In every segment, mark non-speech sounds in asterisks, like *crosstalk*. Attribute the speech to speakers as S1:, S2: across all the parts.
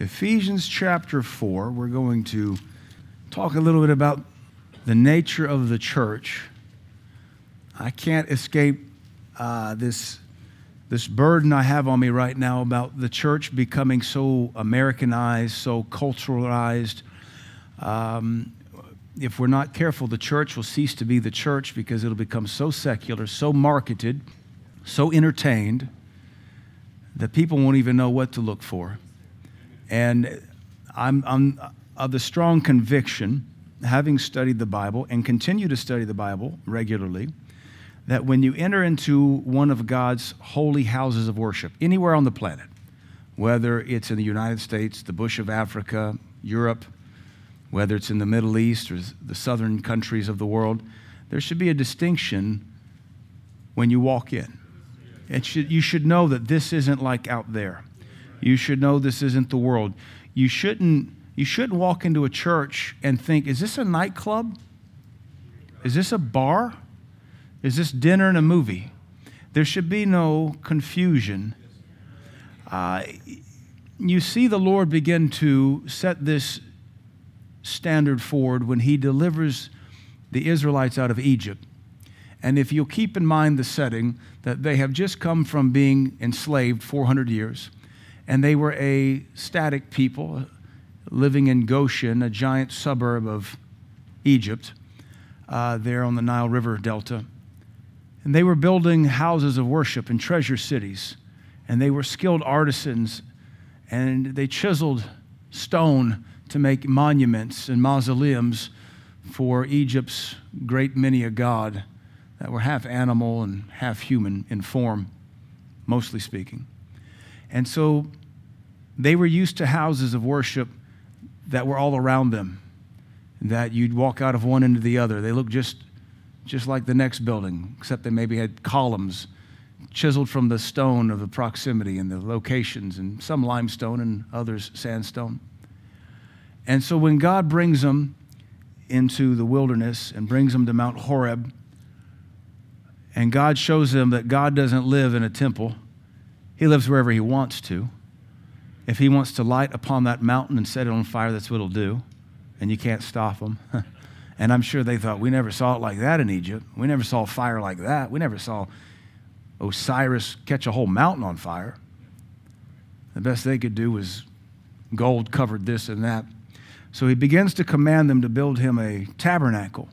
S1: Ephesians chapter 4, we're going to talk a little bit about the nature of the church. I can't escape uh, this, this burden I have on me right now about the church becoming so Americanized, so culturalized. Um, if we're not careful, the church will cease to be the church because it'll become so secular, so marketed, so entertained that people won't even know what to look for. And I'm, I'm of the strong conviction, having studied the Bible and continue to study the Bible regularly, that when you enter into one of God's holy houses of worship, anywhere on the planet, whether it's in the United States, the bush of Africa, Europe, whether it's in the Middle East or the southern countries of the world, there should be a distinction when you walk in. It should, you should know that this isn't like out there. You should know this isn't the world. You shouldn't, you shouldn't walk into a church and think, is this a nightclub? Is this a bar? Is this dinner and a movie? There should be no confusion. Uh, you see the Lord begin to set this standard forward when he delivers the Israelites out of Egypt. And if you'll keep in mind the setting, that they have just come from being enslaved 400 years, and they were a static people living in Goshen, a giant suburb of Egypt, uh, there on the Nile River Delta. And they were building houses of worship and treasure cities, and they were skilled artisans, and they chiseled stone to make monuments and mausoleums for Egypt's great many a god that were half animal and half human in form, mostly speaking. And so they were used to houses of worship that were all around them, that you'd walk out of one into the other. They looked just, just like the next building, except they maybe had columns chiseled from the stone of the proximity and the locations, and some limestone and others sandstone. And so when God brings them into the wilderness and brings them to Mount Horeb, and God shows them that God doesn't live in a temple, He lives wherever He wants to. If He wants to light upon that mountain and set it on fire, that's what He'll do, and you can't stop Him. *laughs* and I'm sure they thought, we never saw it like that in Egypt. We never saw fire like that. We never saw Osiris catch a whole mountain on fire. The best they could do was gold covered this and that. So he begins to command them to build him a tabernacle.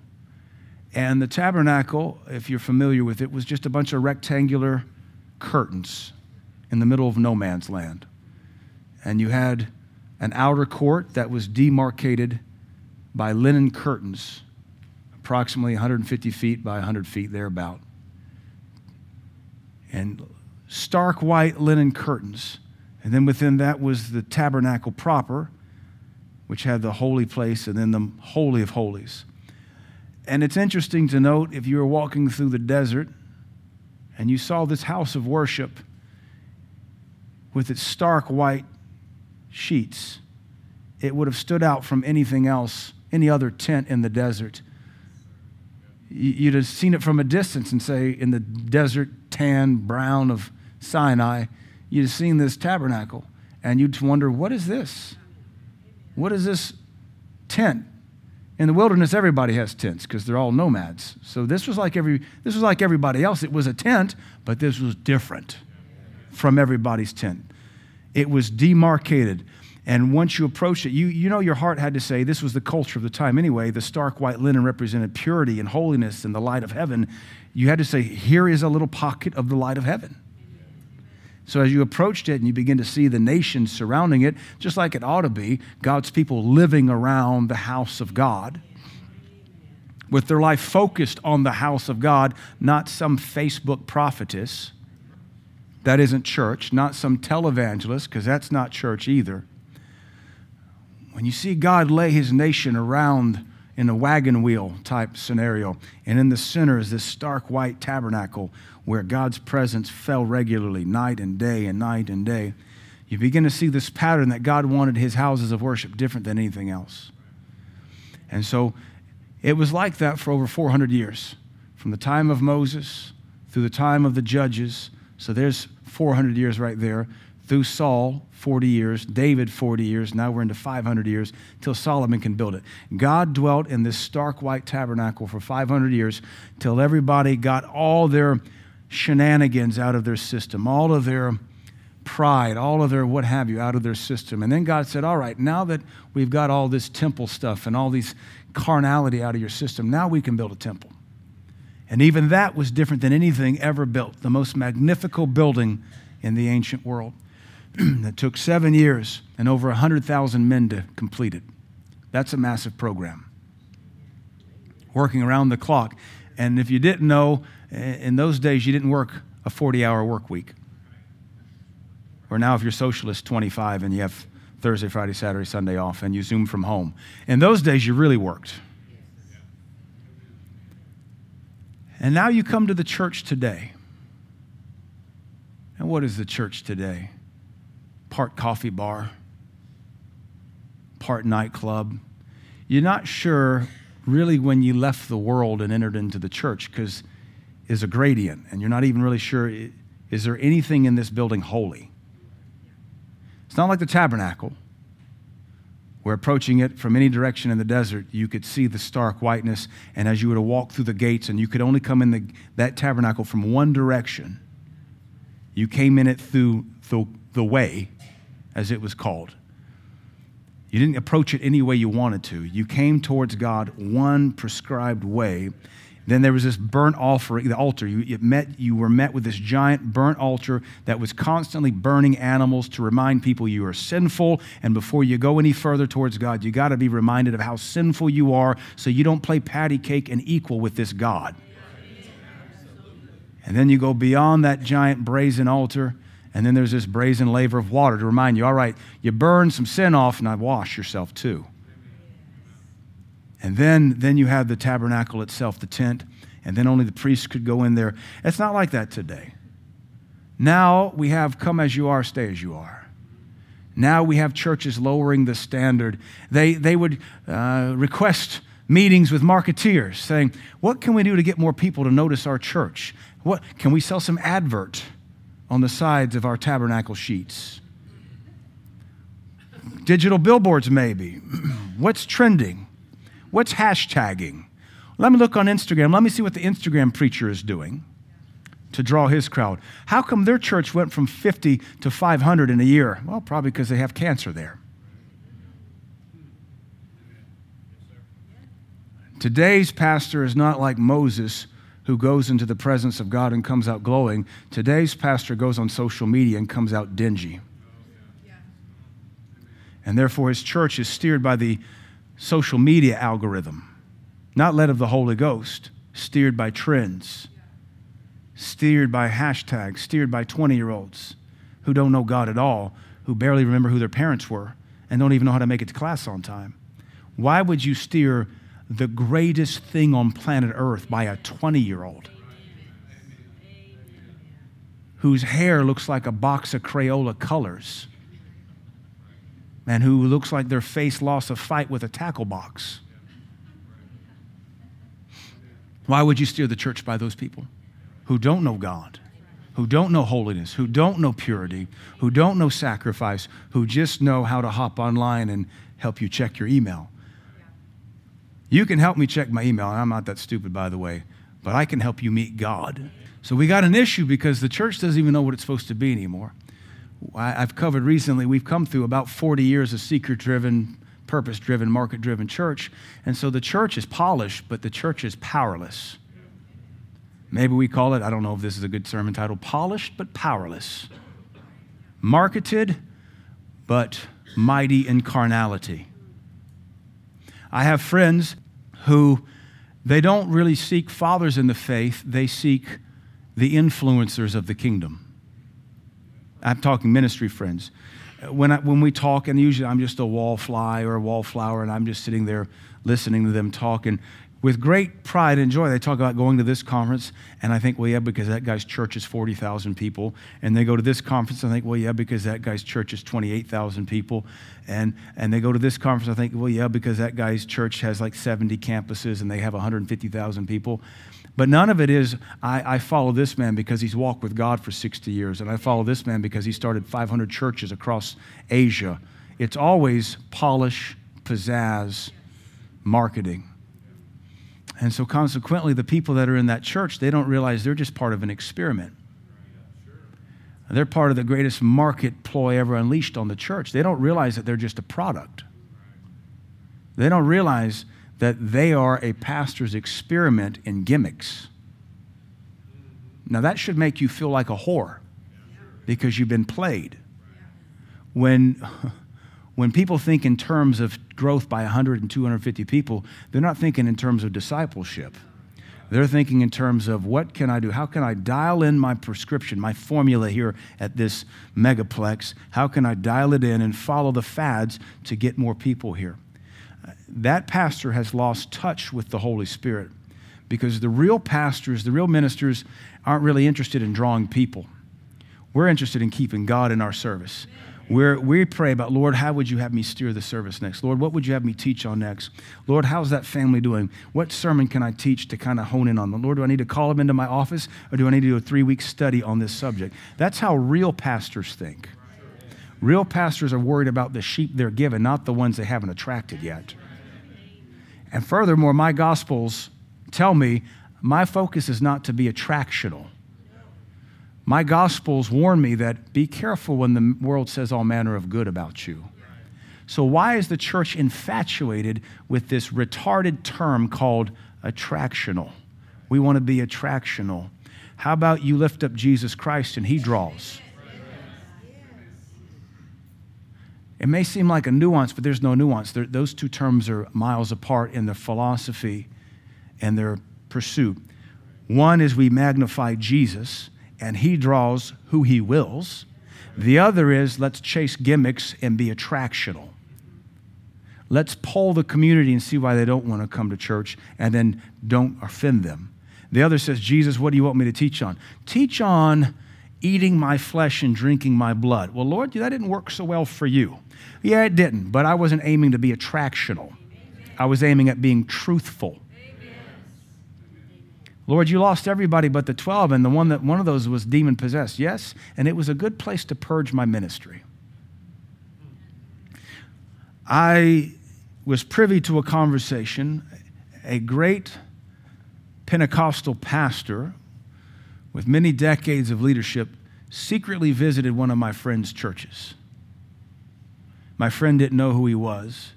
S1: And the tabernacle, if you're familiar with it, was just a bunch of rectangular curtains in the middle of no man's land. And you had an outer court that was demarcated by linen curtains, approximately 150 feet by 100 feet, thereabout. And stark white linen curtains. And then within that was the tabernacle proper which had the holy place and then the Holy of Holies. And it's interesting to note if you were walking through the desert and you saw this house of worship with its stark white sheets, it would have stood out from anything else, any other tent in the desert. You'd have seen it from a distance and say, in the desert tan brown of Sinai, you'd have seen this tabernacle and you'd wonder, what is this? What is this tent? In the wilderness, everybody has tents because they're all nomads. So this was like every this was like everybody else. It was a tent, but this was different from everybody's tent. It was demarcated. And once you approached it, you, you know your heart had to say, this was the culture of the time anyway. The stark white linen represented purity and holiness and the light of heaven. You had to say, here is a little pocket of the light of heaven. So as you approached it and you begin to see the nations surrounding it, just like it ought to be, God's people living around the house of God with their life focused on the house of God, not some Facebook prophetess. That isn't church, not some televangelist, because that's not church either. When you see God lay his nation around in a wagon wheel type scenario, and in the center is this stark white tabernacle where God's presence fell regularly, night and day and night and day, you begin to see this pattern that God wanted his houses of worship different than anything else. And so it was like that for over 400 years, from the time of Moses through the time of the judges. So there's 400 years right there, through Saul, 40 years, David, 40 years, now we're into 500 years, till Solomon can build it. God dwelt in this stark white tabernacle for 500 years till everybody got all their shenanigans out of their system, all of their pride, all of their what have you out of their system. And then God said, All right, now that we've got all this temple stuff and all these carnality out of your system, now we can build a temple. And even that was different than anything ever built, the most magnificent building in the ancient world. *clears throat* that took seven years and over 100,000 men to complete it. That's a massive program. Working around the clock. And if you didn't know, in those days, you didn't work a 40 hour work week. Or now, if you're socialist 25 and you have Thursday, Friday, Saturday, Sunday off and you Zoom from home. In those days, you really worked. And now you come to the church today. And what is the church today? Part coffee bar, part nightclub. You're not sure really when you left the world and entered into the church because is a gradient, and you're not even really sure is there anything in this building holy? It's not like the tabernacle. We're approaching it from any direction in the desert. You could see the stark whiteness, and as you were to walk through the gates, and you could only come in the, that tabernacle from one direction, you came in it through the, the way, as it was called. You didn't approach it any way you wanted to. You came towards God one prescribed way, then there was this burnt offering, the altar. You, met, you were met with this giant burnt altar that was constantly burning animals to remind people you are sinful. And before you go any further towards God, you got to be reminded of how sinful you are so you don't play patty cake and equal with this God. And then you go beyond that giant brazen altar, and then there's this brazen laver of water to remind you all right, you burn some sin off, and I wash yourself too. And then, then you have the tabernacle itself, the tent, and then only the priests could go in there. It's not like that today. Now we have come as you are, stay as you are. Now we have churches lowering the standard. They, they would uh, request meetings with marketeers saying, What can we do to get more people to notice our church? What, can we sell some advert on the sides of our tabernacle sheets? Digital billboards, maybe. *clears throat* What's trending? What's hashtagging? Let me look on Instagram. Let me see what the Instagram preacher is doing to draw his crowd. How come their church went from 50 to 500 in a year? Well, probably because they have cancer there. Today's pastor is not like Moses who goes into the presence of God and comes out glowing. Today's pastor goes on social media and comes out dingy. And therefore, his church is steered by the social media algorithm, not led of the Holy Ghost, steered by trends, steered by hashtags, steered by 20 year olds who don't know God at all, who barely remember who their parents were, and don't even know how to make it to class on time. Why would you steer the greatest thing on planet Earth by a 20 year old? Whose hair looks like a box of Crayola colors and who looks like their face lost a fight with a tackle box. Why would you steer the church by those people who don't know God, who don't know holiness, who don't know purity, who don't know sacrifice, who just know how to hop online and help you check your email? You can help me check my email. I'm not that stupid, by the way, but I can help you meet God. So we got an issue because the church doesn't even know what it's supposed to be anymore. I've covered recently, we've come through about 40 years of seeker driven, purpose driven, market driven church. And so the church is polished, but the church is powerless. Maybe we call it, I don't know if this is a good sermon title, polished but powerless. Marketed, but mighty in carnality. I have friends who they don't really seek fathers in the faith, they seek the influencers of the kingdom. I'm talking ministry friends. When, I, when we talk, and usually I'm just a wallfly or a wallflower, and I'm just sitting there listening to them talk, and with great pride and joy, they talk about going to this conference, and I think, well, yeah, because that guy's church is 40,000 people. And they go to this conference, and I think, well, yeah, because that guy's church is 28,000 people. And, and they go to this conference, I think, well, yeah, because that guy's church has like 70 campuses, and they have 150,000 people. But none of it is, I, I, follow this man because he's walked with God for 60 years, and I follow this man because he started 500 churches across Asia. It's always polish, pizzazz, marketing. And so, consequently, the people that are in that church, they don't realize they're just part of an experiment. They're part of the greatest market ploy ever unleashed on the church. They don't realize that they're just a product. They don't realize that they are a pastor's experiment in gimmicks. Now, that should make you feel like a whore because you've been played. When, *laughs* when people think in terms of growth by 100 and 250 people, they're not thinking in terms of discipleship. They're thinking in terms of what can I do? How can I dial in my prescription, my formula here at this megaplex? How can I dial it in and follow the fads to get more people here? That pastor has lost touch with the Holy Spirit because the real pastors, the real ministers, aren't really interested in drawing people. We're interested in keeping God in our service. We're, we pray about, Lord, how would you have me steer the service next? Lord, what would you have me teach on next? Lord, how's that family doing? What sermon can I teach to kind of hone in on them? Lord, do I need to call them into my office or do I need to do a three week study on this subject? That's how real pastors think. Real pastors are worried about the sheep they're given, not the ones they haven't attracted yet. And furthermore, my gospels tell me my focus is not to be attractional. My gospels warn me that be careful when the world says all manner of good about you. So, why is the church infatuated with this retarded term called attractional? We want to be attractional. How about you lift up Jesus Christ and he draws? It may seem like a nuance, but there's no nuance. They're, those two terms are miles apart in their philosophy and their pursuit. One is we magnify Jesus, and he draws who he wills. The other is let's chase gimmicks and be attractional. Let's poll the community and see why they don't want to come to church and then don't offend them. The other says, Jesus, what do you want me to teach on? Teach on eating my flesh and drinking my blood. Well, Lord, that didn't work so well for you. Yeah, it didn't, but I wasn't aiming to be attractional. I was aiming at being truthful. Lord, you lost everybody but the 12, and the one that one of those was demon possessed. Yes, and it was a good place to purge my ministry. I was privy to a conversation. A great Pentecostal pastor with many decades of leadership secretly visited one of my friend's churches. My friend didn't know who he was.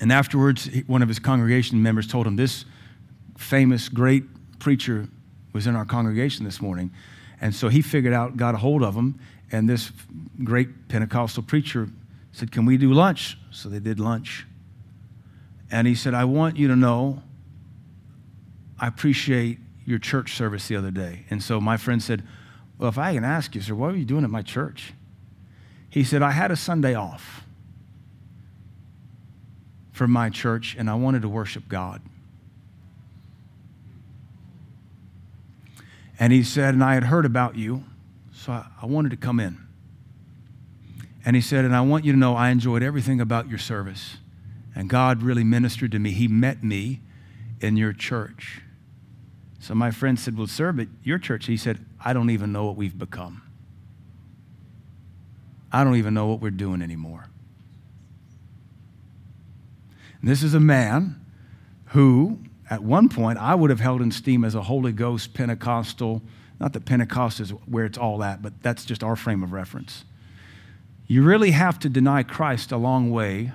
S1: And afterwards, one of his congregation members told him, This famous, great preacher was in our congregation this morning. And so he figured out, got a hold of him, and this great Pentecostal preacher said, Can we do lunch? So they did lunch. And he said, I want you to know I appreciate your church service the other day. And so my friend said, Well, if I can ask you, sir, what were you doing at my church? He said, I had a Sunday off from my church and I wanted to worship God. And he said, and I had heard about you, so I, I wanted to come in. And he said, and I want you to know I enjoyed everything about your service. And God really ministered to me. He met me in your church. So my friend said, Well, sir, but your church, he said, I don't even know what we've become. I don't even know what we're doing anymore. And this is a man who, at one point, I would have held in esteem as a Holy Ghost Pentecostal. Not that Pentecost is where it's all at, but that's just our frame of reference. You really have to deny Christ a long way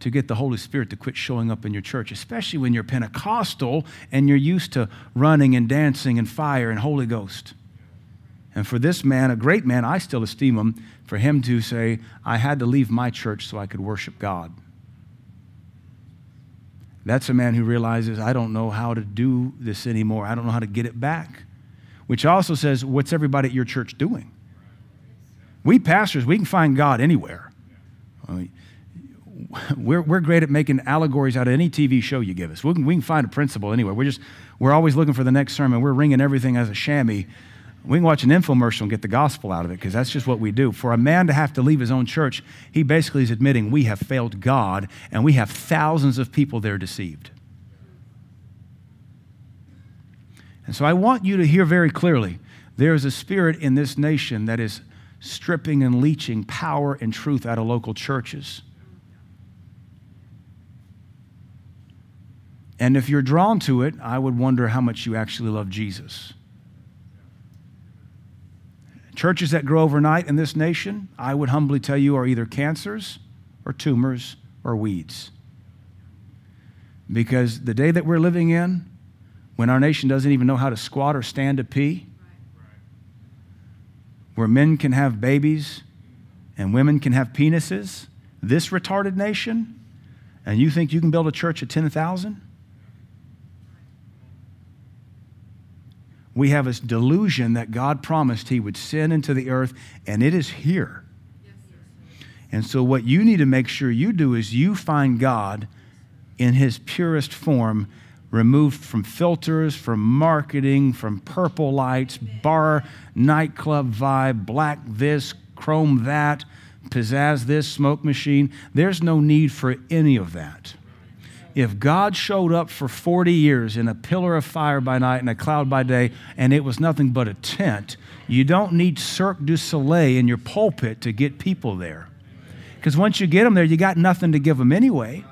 S1: to get the Holy Spirit to quit showing up in your church, especially when you're Pentecostal and you're used to running and dancing and fire and Holy Ghost. And for this man, a great man, I still esteem him, for him to say, I had to leave my church so I could worship God. That's a man who realizes, I don't know how to do this anymore. I don't know how to get it back. Which also says, what's everybody at your church doing? We pastors, we can find God anywhere. I mean, we're, we're great at making allegories out of any TV show you give us. We can, we can find a principle anywhere. We're just, we're always looking for the next sermon. We're wringing everything as a chamois. We can watch an infomercial and get the gospel out of it because that's just what we do. For a man to have to leave his own church, he basically is admitting we have failed God and we have thousands of people there deceived. And so I want you to hear very clearly there is a spirit in this nation that is stripping and leeching power and truth out of local churches. And if you're drawn to it, I would wonder how much you actually love Jesus. Churches that grow overnight in this nation, I would humbly tell you, are either cancers or tumors or weeds. Because the day that we're living in, when our nation doesn't even know how to squat or stand to pee, where men can have babies and women can have penises, this retarded nation, and you think you can build a church of 10,000? We have this delusion that God promised He would send into the earth, and it is here. And so, what you need to make sure you do is you find God in His purest form removed from filters, from marketing, from purple lights, bar, nightclub vibe, black this, chrome that, pizzazz this, smoke machine. There's no need for any of that. If God showed up for 40 years in a pillar of fire by night and a cloud by day, and it was nothing but a tent, you don't need Cirque du Soleil in your pulpit to get people there. Because once you get them there, you got nothing to give them anyway.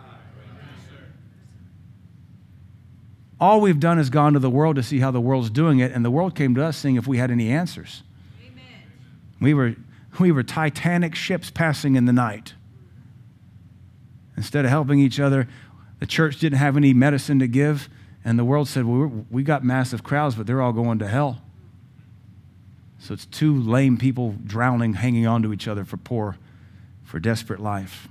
S1: All we've done is gone to the world to see how the world's doing it, and the world came to us seeing if we had any answers. Amen. We were, we were titanic ships passing in the night. Instead of helping each other, the church didn't have any medicine to give, and the world said, Well, we got massive crowds, but they're all going to hell. So it's two lame people drowning, hanging on to each other for poor, for desperate life.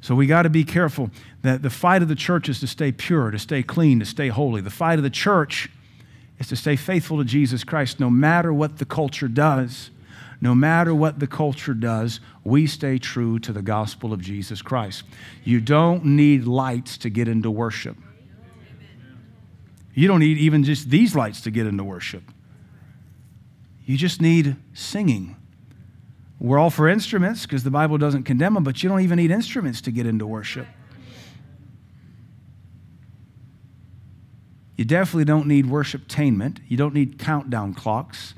S1: So we got to be careful that the fight of the church is to stay pure, to stay clean, to stay holy. The fight of the church is to stay faithful to Jesus Christ no matter what the culture does. No matter what the culture does, we stay true to the gospel of Jesus Christ. You don't need lights to get into worship. You don't need even just these lights to get into worship. You just need singing we're all for instruments because the Bible doesn't condemn them, but you don't even need instruments to get into worship. You definitely don't need worship worshiptainment. You don't need countdown clocks.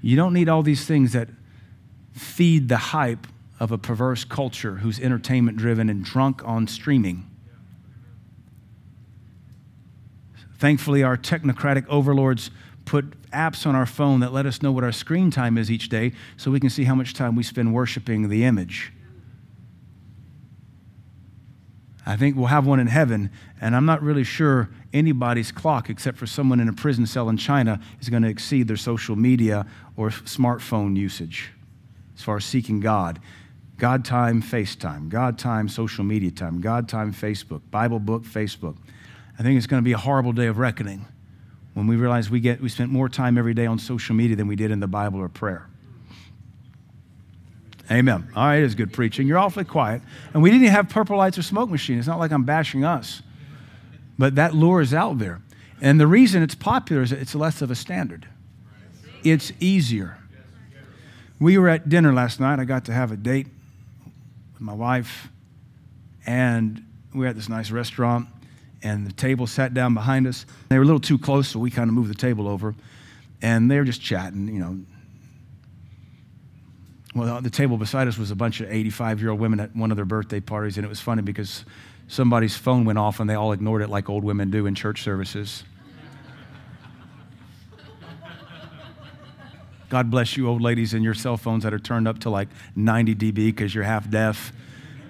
S1: You don't need all these things that feed the hype of a perverse culture who's entertainment driven and drunk on streaming. Thankfully, our technocratic overlords put apps on our phone that let us know what our screen time is each day so we can see how much time we spend worshiping the image. I think we'll have one in heaven, and I'm not really sure anybody's clock, except for someone in a prison cell in China, is going to exceed their social media or smartphone usage as far as seeking God. God time, FaceTime. God time, social media time. God time, Facebook. Bible book, Facebook. I think it's going to be a horrible day of reckoning when we realize we, get, we spent more time every day on social media than we did in the Bible or prayer. Amen. All right, it's good preaching. You're awfully quiet. And we didn't even have purple lights or smoke machine. It's not like I'm bashing us. But that lure is out there. And the reason it's popular is it's less of a standard. It's easier. We were at dinner last night. I got to have a date with my wife. And we were at this nice restaurant and the table sat down behind us. They were a little too close, so we kind of moved the table over. And they were just chatting, you know. Well, the table beside us was a bunch of 85 year old women at one of their birthday parties, and it was funny because somebody's phone went off and they all ignored it like old women do in church services. God bless you, old ladies, and your cell phones that are turned up to like 90 dB because you're half deaf.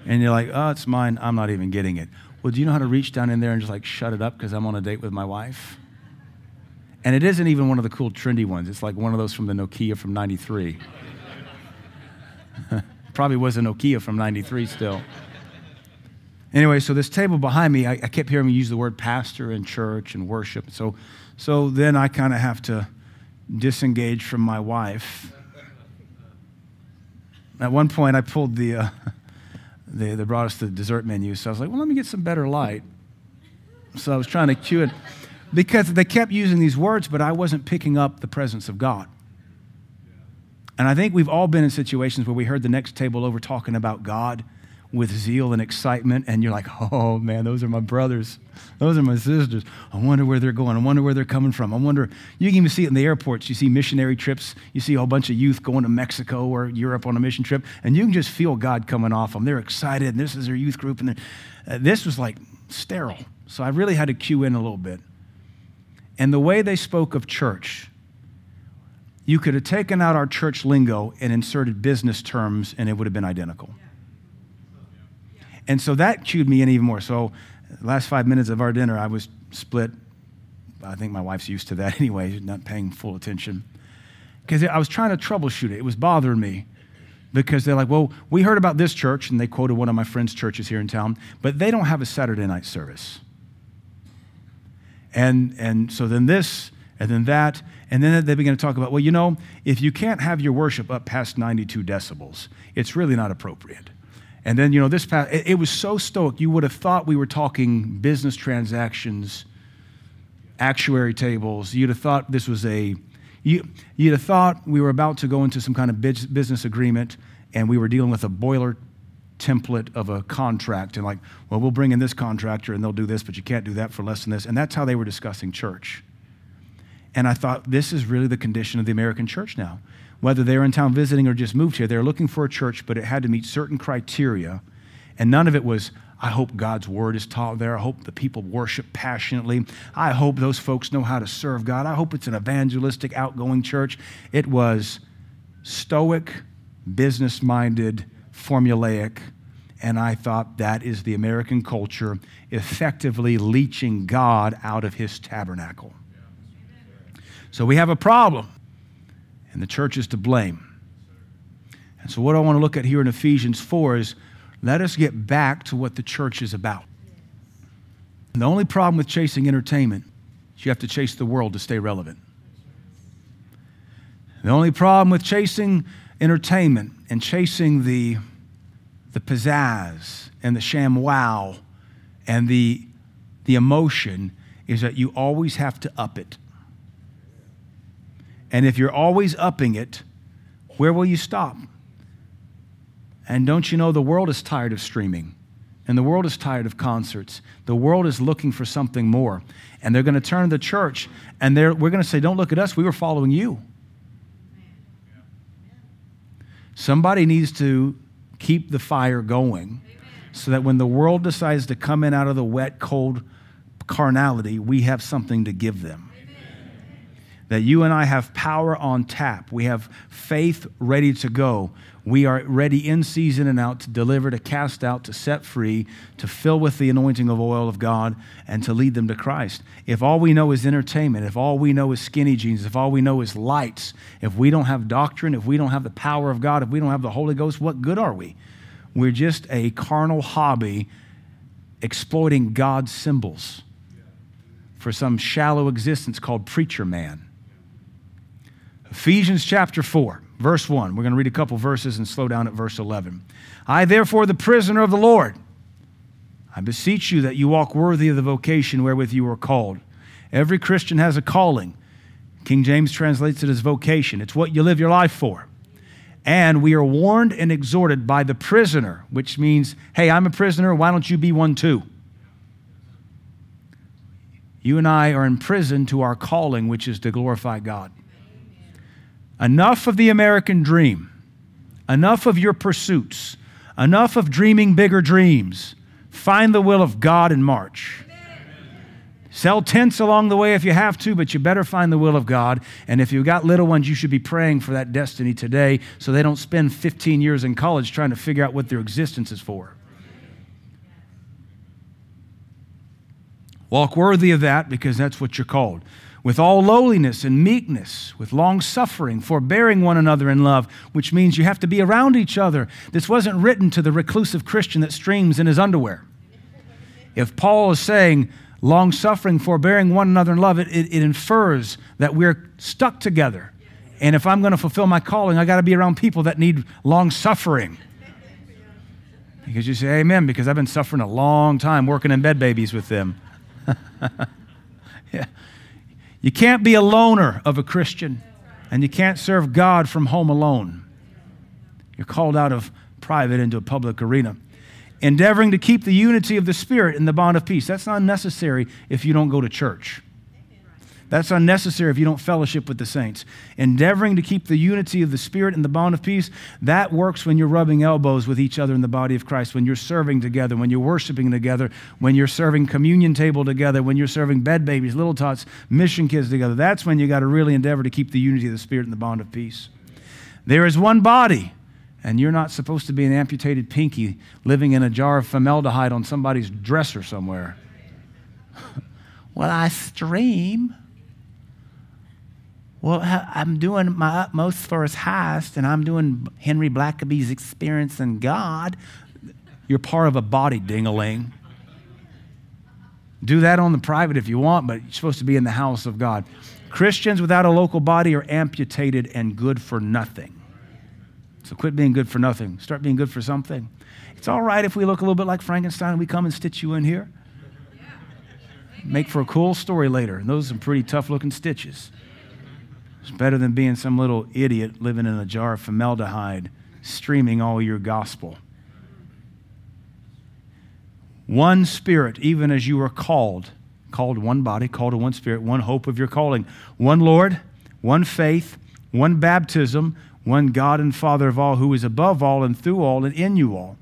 S1: And you're like, oh, it's mine. I'm not even getting it. Well, do you know how to reach down in there and just like shut it up because I'm on a date with my wife? And it isn't even one of the cool trendy ones. It's like one of those from the Nokia from 93. *laughs* Probably was a Nokia from 93 still. Anyway, so this table behind me, I, I kept hearing me use the word pastor and church and worship. So, so then I kind of have to disengage from my wife. At one point, I pulled the, uh, *laughs* they, they brought us the dessert menu. So I was like, well, let me get some better light. So I was trying to cue it because they kept using these words, but I wasn't picking up the presence of God. And I think we've all been in situations where we heard the next table over talking about God with zeal and excitement, and you're like, oh man, those are my brothers. Those are my sisters. I wonder where they're going. I wonder where they're coming from. I wonder, you can even see it in the airports. You see missionary trips. You see a whole bunch of youth going to Mexico or Europe on a mission trip, and you can just feel God coming off them. They're excited, and this is their youth group. And uh, this was like sterile. So I really had to cue in a little bit. And the way they spoke of church, you could have taken out our church lingo and inserted business terms, and it would have been identical. And so that cued me in even more. So, last five minutes of our dinner, I was split. I think my wife's used to that *laughs* anyway, not paying full attention. Because I was trying to troubleshoot it. It was bothering me because they're like, well, we heard about this church, and they quoted one of my friend's churches here in town, but they don't have a Saturday night service. And, and so then this, and then that, and then they begin to talk about, well, you know, if you can't have your worship up past 92 decibels, it's really not appropriate. And then, you know, this past, it, it was so stoic, you would have thought we were talking business transactions, actuary tables. You'd have thought this was a, you, you'd have thought we were about to go into some kind of business agreement and we were dealing with a boiler template of a contract and like, well, we'll bring in this contractor and they'll do this, but you can't do that for less than this. And that's how they were discussing church. And I thought, this is really the condition of the American church now. Whether they're in town visiting or just moved here, they're looking for a church, but it had to meet certain criteria. And none of it was, I hope God's word is taught there. I hope the people worship passionately. I hope those folks know how to serve God. I hope it's an evangelistic, outgoing church. It was stoic, business minded, formulaic. And I thought that is the American culture effectively leeching God out of his tabernacle. So we have a problem, and the church is to blame. And so, what I want to look at here in Ephesians 4 is let us get back to what the church is about. And the only problem with chasing entertainment is you have to chase the world to stay relevant. The only problem with chasing entertainment and chasing the, the pizzazz and the ShamWow and the, the emotion is that you always have to up it. And if you're always upping it, where will you stop? And don't you know the world is tired of streaming? And the world is tired of concerts. The world is looking for something more. And they're going to turn to the church and we're going to say, Don't look at us, we were following you. Somebody needs to keep the fire going so that when the world decides to come in out of the wet, cold carnality, we have something to give them that you and I have power on tap. We have faith ready to go. We are ready in season and out to deliver, to cast out, to set free, to fill with the anointing of oil of God, and to lead them to Christ. If all we know is entertainment, if all we know is skinny jeans, if all we know is lights, if we don't have doctrine, if we don't have the power of God, if we don't have the Holy Ghost, what good are we? We're just a carnal hobby exploiting God's symbols for some shallow existence called preacher man. Ephesians chapter 4, verse 1. We're going to read a couple verses and slow down at verse 11. I, therefore, the prisoner of the Lord, I beseech you that you walk worthy of the vocation wherewith you are called. Every Christian has a calling. King James translates it as vocation, it's what you live your life for. And we are warned and exhorted by the prisoner, which means, hey, I'm a prisoner, why don't you be one too? You and I are in prison to our calling, which is to glorify God. Enough of the American dream. Enough of your pursuits. Enough of dreaming bigger dreams. Find the will of God and march. Sell tents along the way if you have to, but you better find the will of God. And if you've got little ones, you should be praying for that destiny today so they don't spend 15 years in college trying to figure out what their existence is for. Walk worthy of that because that's what you're called with all lowliness and meekness, with long suffering, forbearing one another in love, which means you have to be around each other. This wasn't written to the reclusive Christian that streams in his underwear. If Paul is saying long suffering, forbearing one another in love, it, it, it infers that we're stuck together. And if I'm going to fulfill my calling, I got to be around people that need long suffering. Because you say amen, because I've been suffering a long time working in bed babies with them. *laughs* yeah. You can't be a loner of a Christian, and you can't serve God from home alone. You're called out of private into a public arena. Endeavoring to keep the unity of the Spirit in the bond of peace. That's not necessary if you don't go to church. That's unnecessary if you don't fellowship with the saints. Endeavoring to keep the unity of the Spirit and the bond of peace, that works when you're rubbing elbows with each other in the body of Christ, when you're serving together, when you're worshiping together, when you're serving communion table together, when you're serving bed babies, little tots, mission kids together. That's when you got to really endeavor to keep the unity of the Spirit and the bond of peace. There is one body. And you're not supposed to be an amputated pinky living in a jar of formaldehyde on somebody's dresser somewhere. *laughs* well, I stream. Well, I'm doing my utmost for his highest, and I'm doing Henry Blackaby's Experiencing God. You're part of a body, dingaling. Do that on the private if you want, but you're supposed to be in the house of God. Christians without a local body are amputated and good for nothing. So quit being good for nothing. Start being good for something. It's all right if we look a little bit like Frankenstein and we come and stitch you in here. Make for a cool story later. And those are some pretty tough looking stitches. It's better than being some little idiot living in a jar of formaldehyde, streaming all your gospel. One spirit, even as you are called, called one body, called to one spirit, one hope of your calling, one Lord, one faith, one baptism, one God and Father of all, who is above all and through all and in you all.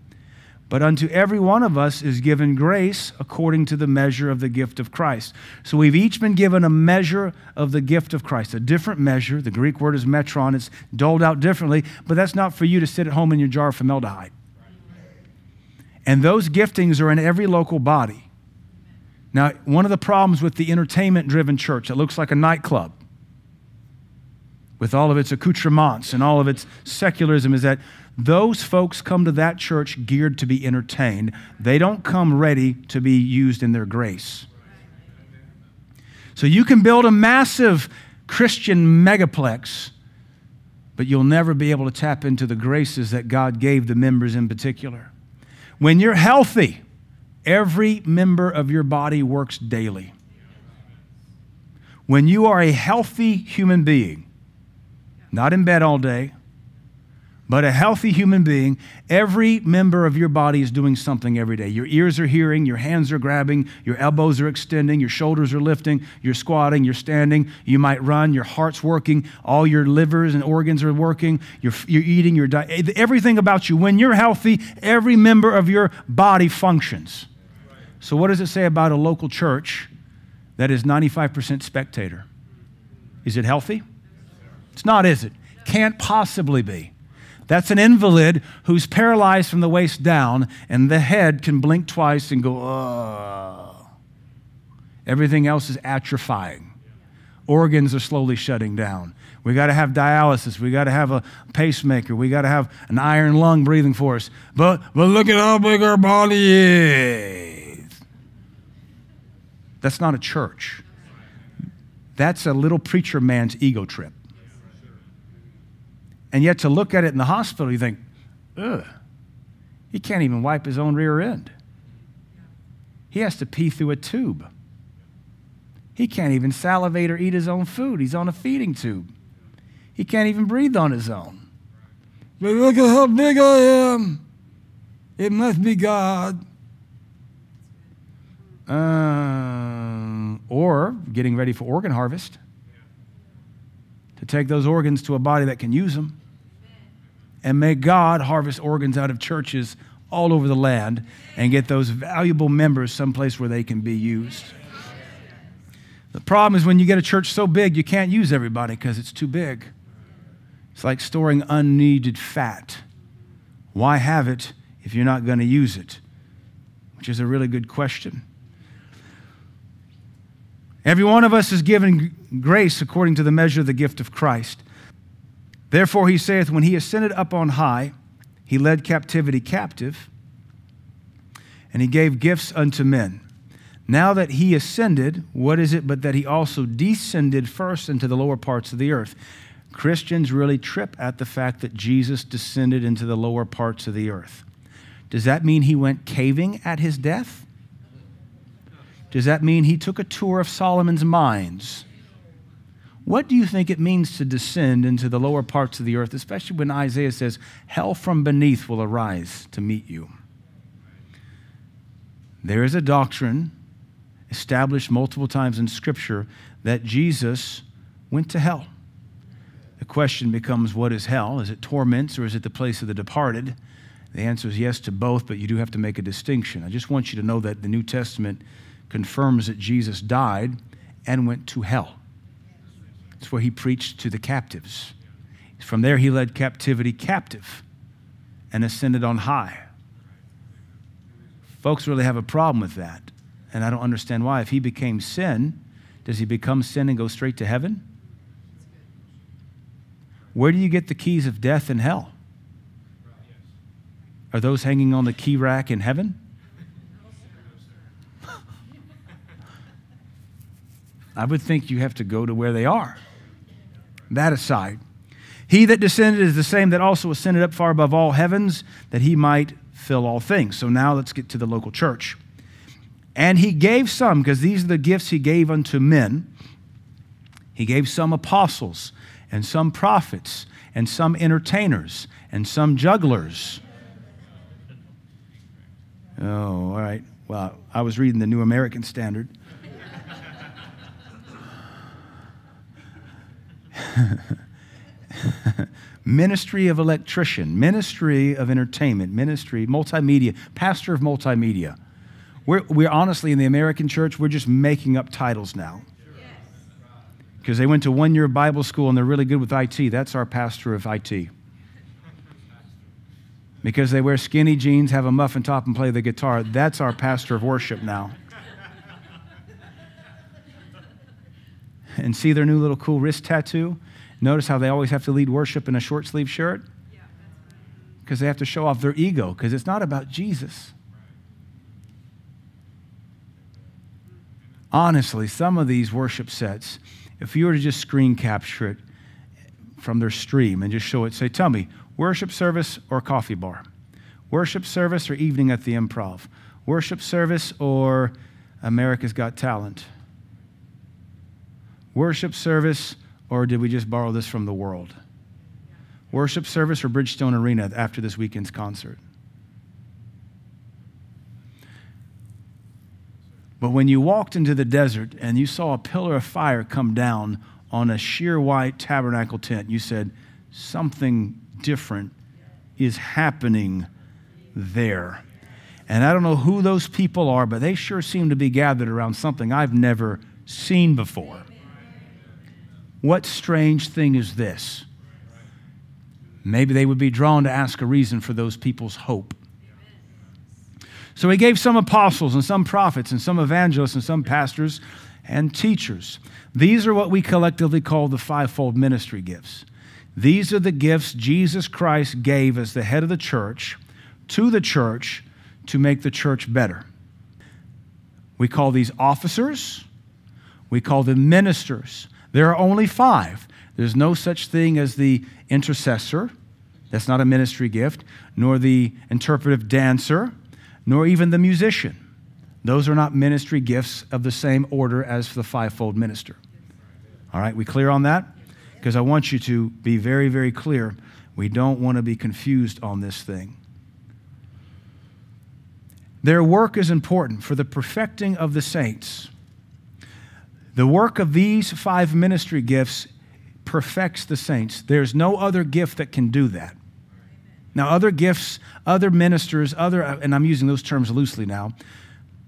S1: But unto every one of us is given grace according to the measure of the gift of Christ. So we've each been given a measure of the gift of Christ, a different measure. The Greek word is metron. It's doled out differently, but that's not for you to sit at home in your jar of formaldehyde. And those giftings are in every local body. Now, one of the problems with the entertainment driven church, it looks like a nightclub with all of its accoutrements and all of its secularism, is that those folks come to that church geared to be entertained. They don't come ready to be used in their grace. So you can build a massive Christian megaplex, but you'll never be able to tap into the graces that God gave the members in particular. When you're healthy, every member of your body works daily. When you are a healthy human being, not in bed all day, but a healthy human being, every member of your body is doing something every day. Your ears are hearing, your hands are grabbing, your elbows are extending, your shoulders are lifting, you're squatting, you're standing, you might run, your heart's working, all your livers and organs are working, you're, you're eating, you're di- everything about you. When you're healthy, every member of your body functions. So, what does it say about a local church that is 95% spectator? Is it healthy? It's not, is it? Can't possibly be. That's an invalid who's paralyzed from the waist down, and the head can blink twice and go, Ugh. Everything else is atrophying. Organs are slowly shutting down. We got to have dialysis. We got to have a pacemaker. We got to have an iron lung breathing for us. But, but look at how big our body is. That's not a church. That's a little preacher man's ego trip. And yet to look at it in the hospital, you think, ugh, he can't even wipe his own rear end. He has to pee through a tube. He can't even salivate or eat his own food. He's on a feeding tube. He can't even breathe on his own. But look at how big I am. It must be God. Um, or getting ready for organ harvest to take those organs to a body that can use them. And may God harvest organs out of churches all over the land and get those valuable members someplace where they can be used. The problem is when you get a church so big, you can't use everybody because it's too big. It's like storing unneeded fat. Why have it if you're not going to use it? Which is a really good question. Every one of us is given grace according to the measure of the gift of Christ. Therefore, he saith, When he ascended up on high, he led captivity captive, and he gave gifts unto men. Now that he ascended, what is it but that he also descended first into the lower parts of the earth? Christians really trip at the fact that Jesus descended into the lower parts of the earth. Does that mean he went caving at his death? Does that mean he took a tour of Solomon's mines? What do you think it means to descend into the lower parts of the earth, especially when Isaiah says, Hell from beneath will arise to meet you? There is a doctrine established multiple times in Scripture that Jesus went to hell. The question becomes what is hell? Is it torments or is it the place of the departed? The answer is yes to both, but you do have to make a distinction. I just want you to know that the New Testament confirms that Jesus died and went to hell. It's where he preached to the captives. From there, he led captivity captive and ascended on high. Folks really have a problem with that, and I don't understand why. If he became sin, does he become sin and go straight to heaven? Where do you get the keys of death and hell? Are those hanging on the key rack in heaven? *laughs* I would think you have to go to where they are. That aside, he that descended is the same that also ascended up far above all heavens, that he might fill all things. So now let's get to the local church. And he gave some, because these are the gifts he gave unto men. He gave some apostles, and some prophets, and some entertainers, and some jugglers. Oh, all right. Well, I was reading the New American Standard. *laughs* ministry of electrician, ministry of entertainment, ministry, multimedia, pastor of multimedia. We're, we're honestly, in the American church, we're just making up titles now. Because they went to one year Bible school and they're really good with IT. That's our pastor of IT. Because they wear skinny jeans, have a muffin top, and play the guitar. That's our pastor of worship now. And see their new little cool wrist tattoo? Notice how they always have to lead worship in a short sleeve shirt? Because they have to show off their ego, because it's not about Jesus. Honestly, some of these worship sets, if you were to just screen capture it from their stream and just show it, say, Tell me, worship service or coffee bar? Worship service or evening at the improv? Worship service or America's Got Talent? Worship service, or did we just borrow this from the world? Worship service or Bridgestone Arena after this weekend's concert? But when you walked into the desert and you saw a pillar of fire come down on a sheer white tabernacle tent, you said, Something different is happening there. And I don't know who those people are, but they sure seem to be gathered around something I've never seen before. What strange thing is this? Maybe they would be drawn to ask a reason for those people's hope. So he gave some apostles and some prophets and some evangelists and some pastors and teachers. These are what we collectively call the fivefold ministry gifts. These are the gifts Jesus Christ gave as the head of the church to the church to make the church better. We call these officers, we call them ministers. There are only five. There's no such thing as the intercessor, that's not a ministry gift, nor the interpretive dancer, nor even the musician. Those are not ministry gifts of the same order as the fivefold minister. All right, we clear on that? Because I want you to be very, very clear. We don't want to be confused on this thing. Their work is important for the perfecting of the saints. The work of these five ministry gifts perfects the saints. There's no other gift that can do that. Now, other gifts, other ministers, other, and I'm using those terms loosely now,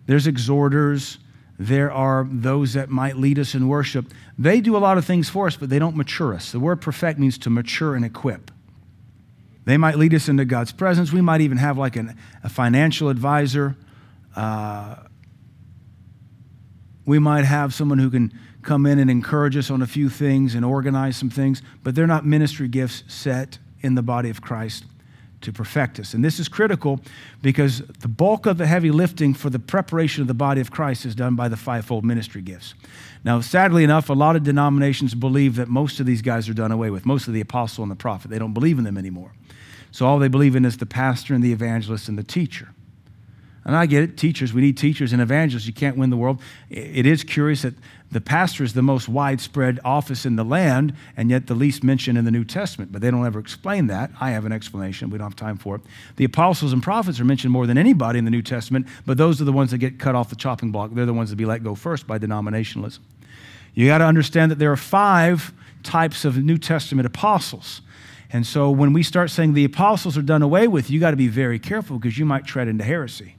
S1: there's exhorters, there are those that might lead us in worship. They do a lot of things for us, but they don't mature us. The word perfect means to mature and equip. They might lead us into God's presence. We might even have like an, a financial advisor. Uh, we might have someone who can come in and encourage us on a few things and organize some things, but they're not ministry gifts set in the body of Christ to perfect us. And this is critical because the bulk of the heavy lifting for the preparation of the body of Christ is done by the fivefold ministry gifts. Now, sadly enough, a lot of denominations believe that most of these guys are done away with, most of the apostle and the prophet. They don't believe in them anymore. So all they believe in is the pastor and the evangelist and the teacher. And I get it, teachers, we need teachers and evangelists. You can't win the world. It is curious that the pastor is the most widespread office in the land and yet the least mentioned in the New Testament. But they don't ever explain that. I have an explanation. We don't have time for it. The apostles and prophets are mentioned more than anybody in the New Testament, but those are the ones that get cut off the chopping block. They're the ones that be let go first by denominationalism. You got to understand that there are five types of New Testament apostles. And so when we start saying the apostles are done away with, you got to be very careful because you might tread into heresy.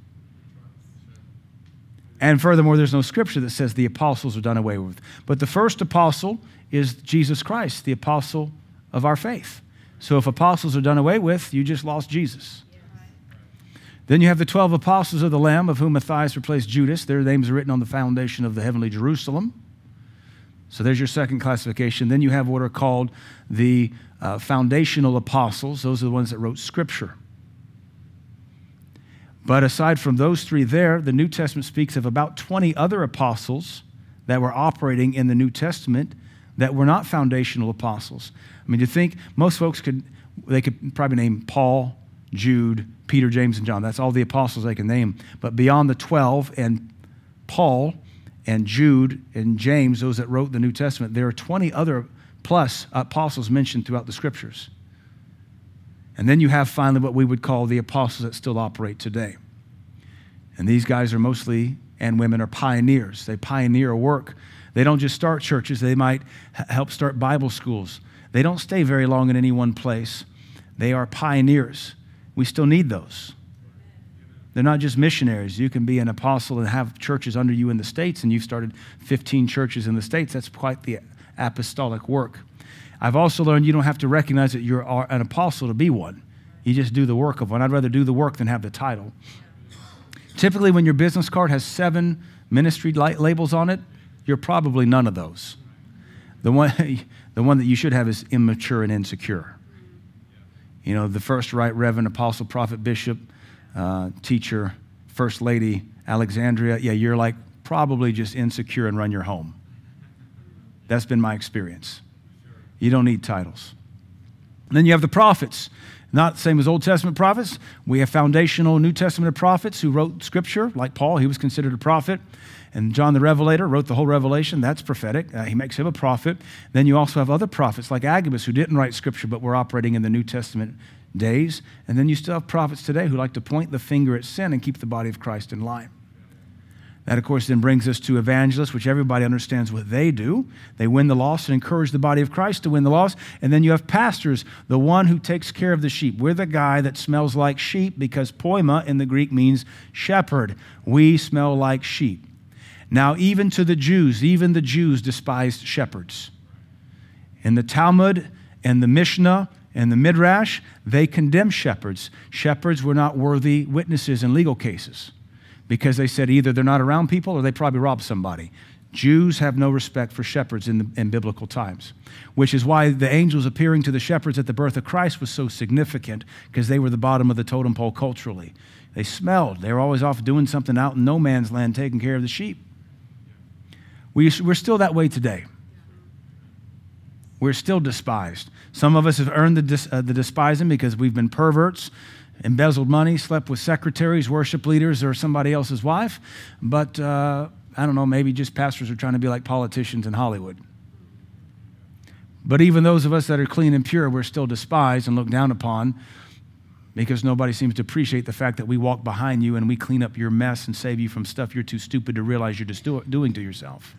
S1: And furthermore, there's no scripture that says the apostles are done away with. But the first apostle is Jesus Christ, the apostle of our faith. So if apostles are done away with, you just lost Jesus. Then you have the 12 apostles of the Lamb, of whom Matthias replaced Judas. Their names are written on the foundation of the heavenly Jerusalem. So there's your second classification. Then you have what are called the uh, foundational apostles. Those are the ones that wrote Scripture. But aside from those three there, the New Testament speaks of about 20 other apostles that were operating in the New Testament that were not foundational apostles. I mean, you think most folks could, they could probably name Paul, Jude, Peter, James, and John. That's all the apostles they can name. But beyond the 12 and Paul and Jude and James, those that wrote the New Testament, there are 20 other plus apostles mentioned throughout the scriptures. And then you have finally what we would call the apostles that still operate today. And these guys are mostly, and women are pioneers. They pioneer a work. They don't just start churches, they might help start Bible schools. They don't stay very long in any one place. They are pioneers. We still need those. They're not just missionaries. You can be an apostle and have churches under you in the States, and you've started 15 churches in the States. That's quite the apostolic work. I've also learned you don't have to recognize that you're an apostle to be one. You just do the work of one. I'd rather do the work than have the title. Typically, when your business card has seven ministry labels on it, you're probably none of those. The one, *laughs* the one that you should have is immature and insecure. You know, the first right reverend, apostle, prophet, bishop, uh, teacher, first lady, Alexandria. Yeah, you're like probably just insecure and run your home. That's been my experience. You don't need titles. And then you have the prophets. Not the same as Old Testament prophets. We have foundational New Testament prophets who wrote scripture, like Paul, he was considered a prophet. And John the Revelator wrote the whole Revelation. That's prophetic. Uh, he makes him a prophet. Then you also have other prophets like Agabus who didn't write scripture but were operating in the New Testament days. And then you still have prophets today who like to point the finger at sin and keep the body of Christ in line. That, of course, then brings us to evangelists, which everybody understands what they do. They win the lost and encourage the body of Christ to win the lost. And then you have pastors, the one who takes care of the sheep. We're the guy that smells like sheep because poima in the Greek means shepherd. We smell like sheep. Now, even to the Jews, even the Jews despised shepherds. In the Talmud and the Mishnah and the Midrash, they condemn shepherds. Shepherds were not worthy witnesses in legal cases because they said either they're not around people or they probably robbed somebody. Jews have no respect for shepherds in, the, in biblical times, which is why the angels appearing to the shepherds at the birth of Christ was so significant because they were the bottom of the totem pole culturally. They smelled. They were always off doing something out in no man's land, taking care of the sheep. We, we're still that way today. We're still despised. Some of us have earned the, uh, the despising because we've been perverts embezzled money, slept with secretaries, worship leaders, or somebody else's wife. But uh, I don't know, maybe just pastors are trying to be like politicians in Hollywood. But even those of us that are clean and pure, we're still despised and looked down upon because nobody seems to appreciate the fact that we walk behind you and we clean up your mess and save you from stuff you're too stupid to realize you're just do- doing to yourself.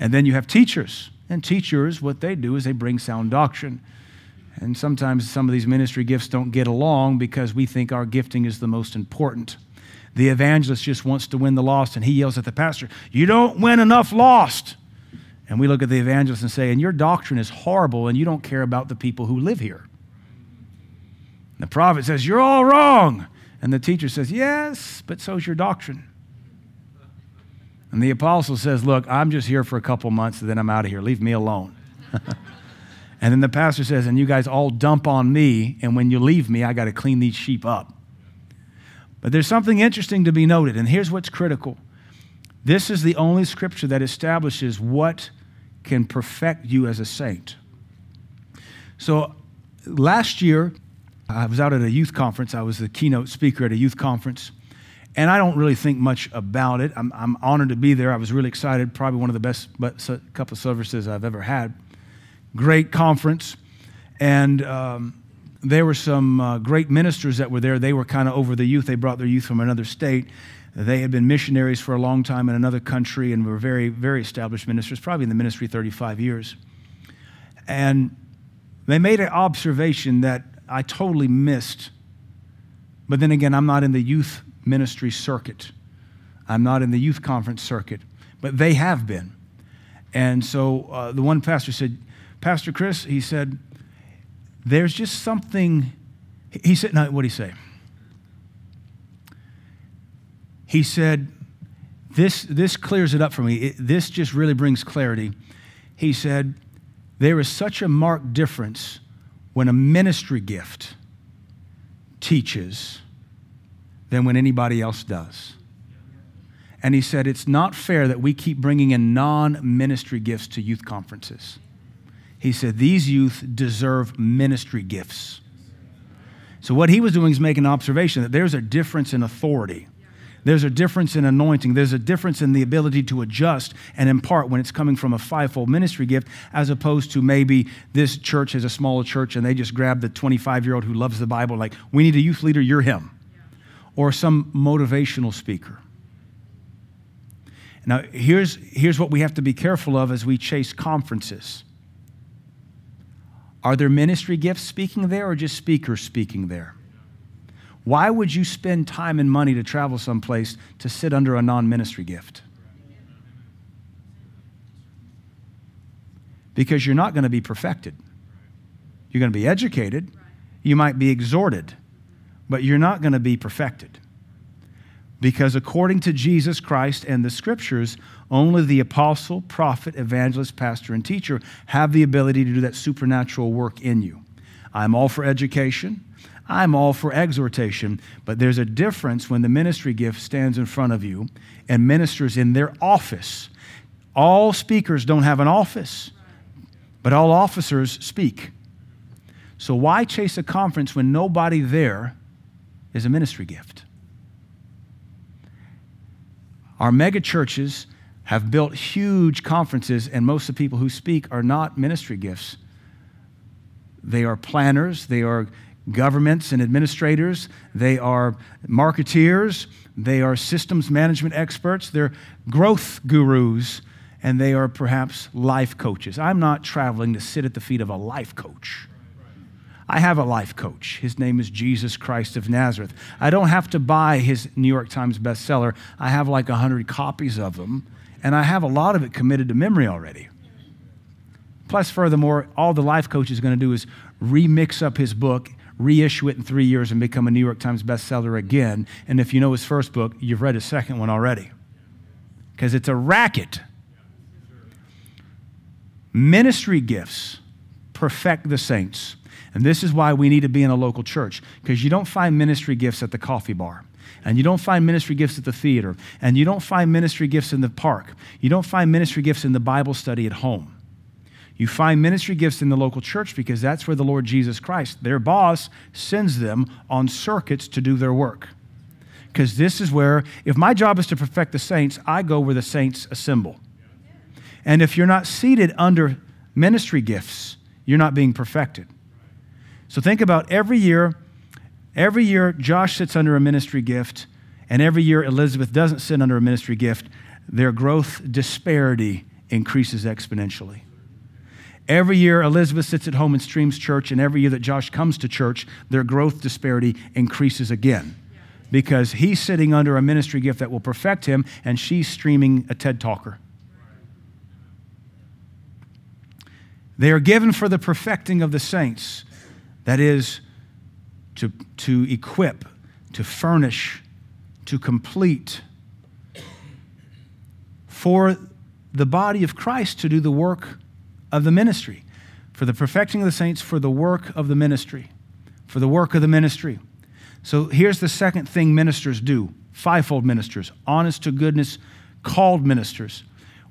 S1: And then you have teachers. And teachers, what they do is they bring sound doctrine. And sometimes some of these ministry gifts don't get along because we think our gifting is the most important. The evangelist just wants to win the lost, and he yells at the pastor, You don't win enough lost. And we look at the evangelist and say, And your doctrine is horrible, and you don't care about the people who live here. And the prophet says, You're all wrong. And the teacher says, Yes, but so's your doctrine. And the apostle says, Look, I'm just here for a couple months, and then I'm out of here. Leave me alone. *laughs* And then the pastor says, and you guys all dump on me, and when you leave me, I got to clean these sheep up. But there's something interesting to be noted, and here's what's critical. This is the only scripture that establishes what can perfect you as a saint. So last year, I was out at a youth conference. I was the keynote speaker at a youth conference. And I don't really think much about it. I'm, I'm honored to be there. I was really excited. Probably one of the best couple of services I've ever had. Great conference. And um, there were some uh, great ministers that were there. They were kind of over the youth. They brought their youth from another state. They had been missionaries for a long time in another country and were very, very established ministers, probably in the ministry 35 years. And they made an observation that I totally missed. But then again, I'm not in the youth ministry circuit, I'm not in the youth conference circuit, but they have been. And so uh, the one pastor said, Pastor Chris, he said, there's just something. He said, what did he say? He said, this, this clears it up for me. It, this just really brings clarity. He said, there is such a marked difference when a ministry gift teaches than when anybody else does. And he said, It's not fair that we keep bringing in non ministry gifts to youth conferences. He said, These youth deserve ministry gifts. So, what he was doing is making an observation that there's a difference in authority. There's a difference in anointing. There's a difference in the ability to adjust and impart when it's coming from a fivefold ministry gift, as opposed to maybe this church is a smaller church and they just grab the 25 year old who loves the Bible, like, we need a youth leader, you're him. Or some motivational speaker. Now, here's, here's what we have to be careful of as we chase conferences are there ministry gifts speaking there or just speakers speaking there? Why would you spend time and money to travel someplace to sit under a non ministry gift? Because you're not going to be perfected. You're going to be educated, you might be exhorted, but you're not going to be perfected. Because according to Jesus Christ and the scriptures, only the apostle, prophet, evangelist, pastor, and teacher have the ability to do that supernatural work in you. I'm all for education. I'm all for exhortation, but there's a difference when the ministry gift stands in front of you and ministers in their office. All speakers don't have an office, but all officers speak. So, why chase a conference when nobody there is a ministry gift? Our mega churches have built huge conferences, and most of the people who speak are not ministry gifts. They are planners, they are governments and administrators, they are marketeers, they are systems management experts, they're growth gurus, and they are perhaps life coaches. I'm not traveling to sit at the feet of a life coach. I have a life coach. His name is Jesus Christ of Nazareth. I don't have to buy his New York Times bestseller. I have like 100 copies of them and I have a lot of it committed to memory already. Plus, furthermore, all the life coach is going to do is remix up his book, reissue it in three years, and become a New York Times bestseller again. And if you know his first book, you've read his second one already. Because it's a racket. Ministry gifts perfect the saints. And this is why we need to be in a local church, because you don't find ministry gifts at the coffee bar and you don't find ministry gifts at the theater, and you don't find ministry gifts in the park, you don't find ministry gifts in the Bible study at home. You find ministry gifts in the local church because that's where the Lord Jesus Christ, their boss, sends them on circuits to do their work. Because this is where, if my job is to perfect the saints, I go where the saints assemble. And if you're not seated under ministry gifts, you're not being perfected. So think about every year Every year, Josh sits under a ministry gift, and every year, Elizabeth doesn't sit under a ministry gift. Their growth disparity increases exponentially. Every year, Elizabeth sits at home and streams church, and every year that Josh comes to church, their growth disparity increases again because he's sitting under a ministry gift that will perfect him, and she's streaming a TED Talker. They are given for the perfecting of the saints. That is, to, to equip, to furnish, to complete for the body of Christ to do the work of the ministry, for the perfecting of the saints, for the work of the ministry, for the work of the ministry. So here's the second thing ministers do fivefold ministers, honest to goodness, called ministers.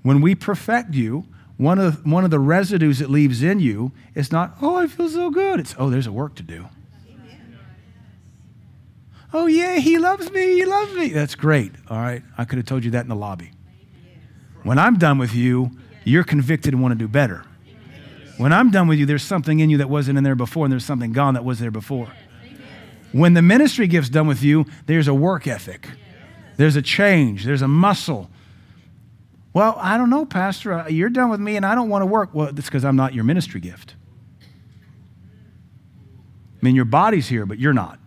S1: When we perfect you, one of, one of the residues it leaves in you is not, oh, I feel so good. It's, oh, there's a work to do. Oh, yeah, he loves me. He loves me. That's great. All right. I could have told you that in the lobby. When I'm done with you, you're convicted and want to do better. When I'm done with you, there's something in you that wasn't in there before, and there's something gone that was there before. When the ministry gift's done with you, there's a work ethic, there's a change, there's a muscle. Well, I don't know, Pastor. Uh, you're done with me and I don't want to work. Well, that's because I'm not your ministry gift. I mean, your body's here, but you're not.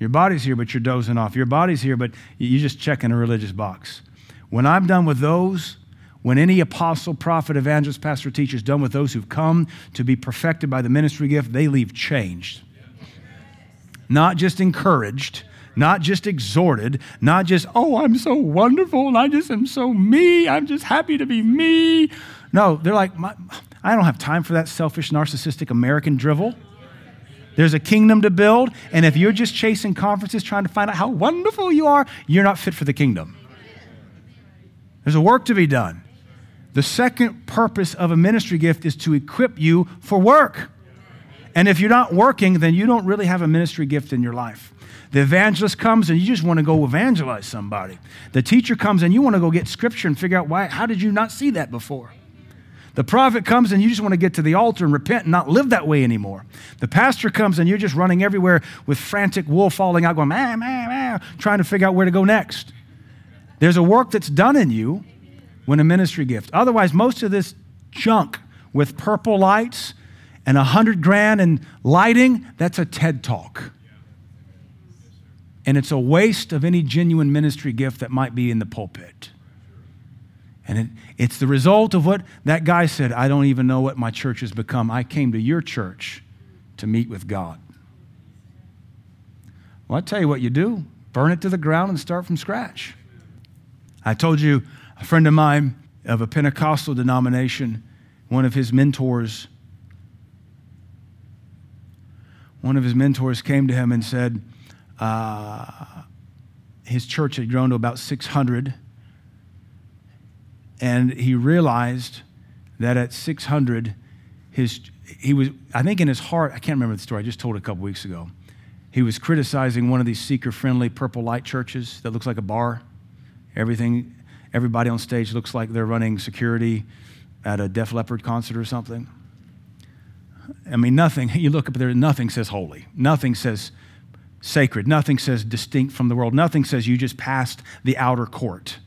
S1: Your body's here, but you're dozing off. Your body's here, but you're just checking a religious box. When I'm done with those, when any apostle, prophet, evangelist, pastor, teacher is done with those who've come to be perfected by the ministry gift, they leave changed not just encouraged, not just exhorted, not just, oh, I'm so wonderful and I just am so me. I'm just happy to be me. No, they're like, I don't have time for that selfish, narcissistic American drivel. There's a kingdom to build, and if you're just chasing conferences trying to find out how wonderful you are, you're not fit for the kingdom. There's a work to be done. The second purpose of a ministry gift is to equip you for work. And if you're not working, then you don't really have a ministry gift in your life. The evangelist comes and you just want to go evangelize somebody. The teacher comes and you want to go get scripture and figure out why, how did you not see that before? The prophet comes and you just want to get to the altar and repent and not live that way anymore. The pastor comes and you're just running everywhere with frantic wool falling out, going, man, man, man, trying to figure out where to go next. There's a work that's done in you when a ministry gift. Otherwise, most of this junk with purple lights and a hundred grand in lighting, that's a TED talk. And it's a waste of any genuine ministry gift that might be in the pulpit. And it, it's the result of what that guy said I don't even know what my church has become. I came to your church to meet with God. Well, I tell you what you do burn it to the ground and start from scratch. I told you a friend of mine of a Pentecostal denomination, one of his mentors one of his mentors came to him and said uh, his church had grown to about 600. And he realized that at 600, his, he was, I think in his heart, I can't remember the story, I just told it a couple weeks ago. He was criticizing one of these seeker friendly purple light churches that looks like a bar. Everything, everybody on stage looks like they're running security at a Def Leppard concert or something. I mean, nothing, *laughs* you look up there, nothing says holy. Nothing says sacred. Nothing says distinct from the world. Nothing says you just passed the outer court.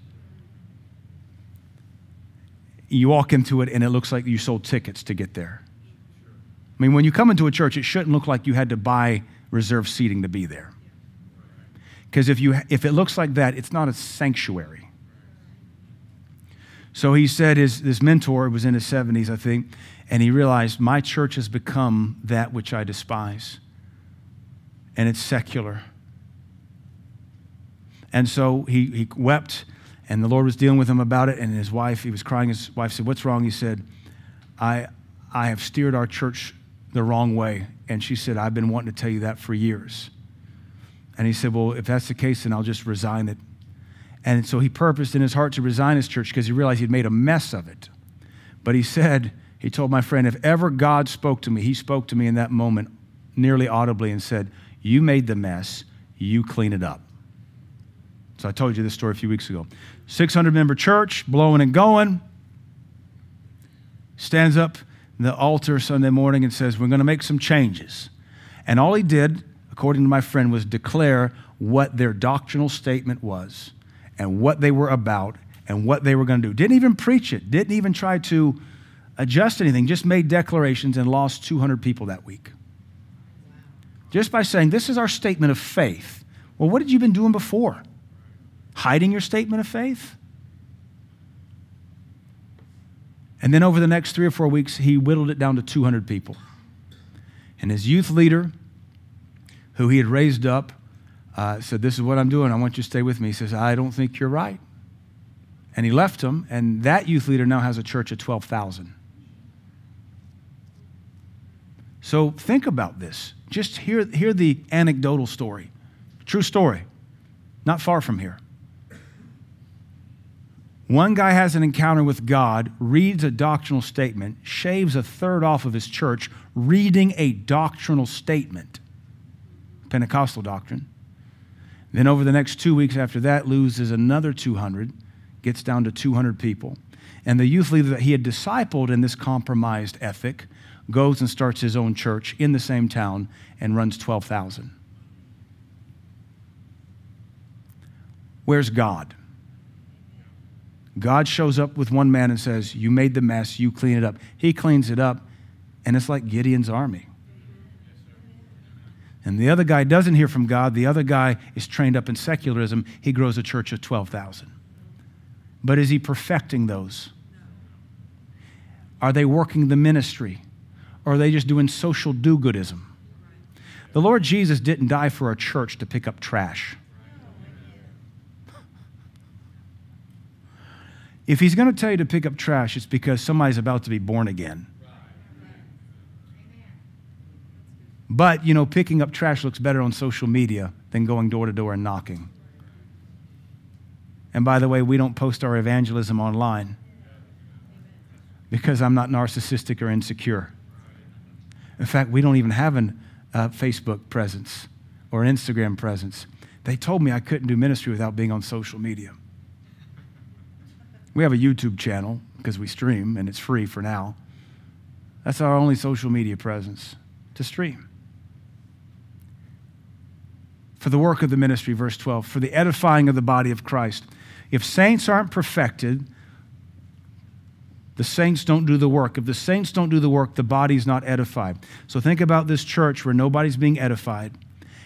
S1: You walk into it and it looks like you sold tickets to get there. I mean, when you come into a church, it shouldn't look like you had to buy reserved seating to be there. Because if, you, if it looks like that, it's not a sanctuary. So he said his, his mentor was in his 70s, I think and he realized my church has become that which I despise. And it's secular. And so he, he wept, and the Lord was dealing with him about it. And his wife, he was crying. His wife said, What's wrong? He said, I, I have steered our church the wrong way. And she said, I've been wanting to tell you that for years. And he said, Well, if that's the case, then I'll just resign it. And so he purposed in his heart to resign his church because he realized he'd made a mess of it. But he said, he told my friend, if ever God spoke to me, he spoke to me in that moment nearly audibly and said, You made the mess, you clean it up. So I told you this story a few weeks ago. 600 member church, blowing and going. Stands up the altar Sunday morning and says, We're going to make some changes. And all he did, according to my friend, was declare what their doctrinal statement was and what they were about and what they were going to do. Didn't even preach it, didn't even try to adjust anything, just made declarations and lost 200 people that week. Just by saying, This is our statement of faith. Well, what had you been doing before? Hiding your statement of faith? And then over the next three or four weeks, he whittled it down to 200 people. And his youth leader, who he had raised up, uh, said, This is what I'm doing. I want you to stay with me. He says, I don't think you're right. And he left him, and that youth leader now has a church of 12,000. So think about this. Just hear, hear the anecdotal story. True story. Not far from here. One guy has an encounter with God, reads a doctrinal statement, shaves a third off of his church, reading a doctrinal statement, Pentecostal doctrine. Then over the next two weeks after that, loses another 200, gets down to 200 people. And the youth leader that he had discipled in this compromised ethic goes and starts his own church in the same town and runs 12,000. Where's God? God shows up with one man and says, You made the mess, you clean it up. He cleans it up, and it's like Gideon's army. And the other guy doesn't hear from God. The other guy is trained up in secularism. He grows a church of 12,000. But is he perfecting those? Are they working the ministry? Or are they just doing social do goodism? The Lord Jesus didn't die for a church to pick up trash. If he's going to tell you to pick up trash, it's because somebody's about to be born again. But, you know, picking up trash looks better on social media than going door to door and knocking. And by the way, we don't post our evangelism online because I'm not narcissistic or insecure. In fact, we don't even have a uh, Facebook presence or an Instagram presence. They told me I couldn't do ministry without being on social media. We have a YouTube channel because we stream and it's free for now. That's our only social media presence to stream for the work of the ministry, verse 12, for the edifying of the body of Christ. If saints aren't perfected, the saints don't do the work. If the saints don't do the work, the body's not edified. So think about this church where nobody's being edified.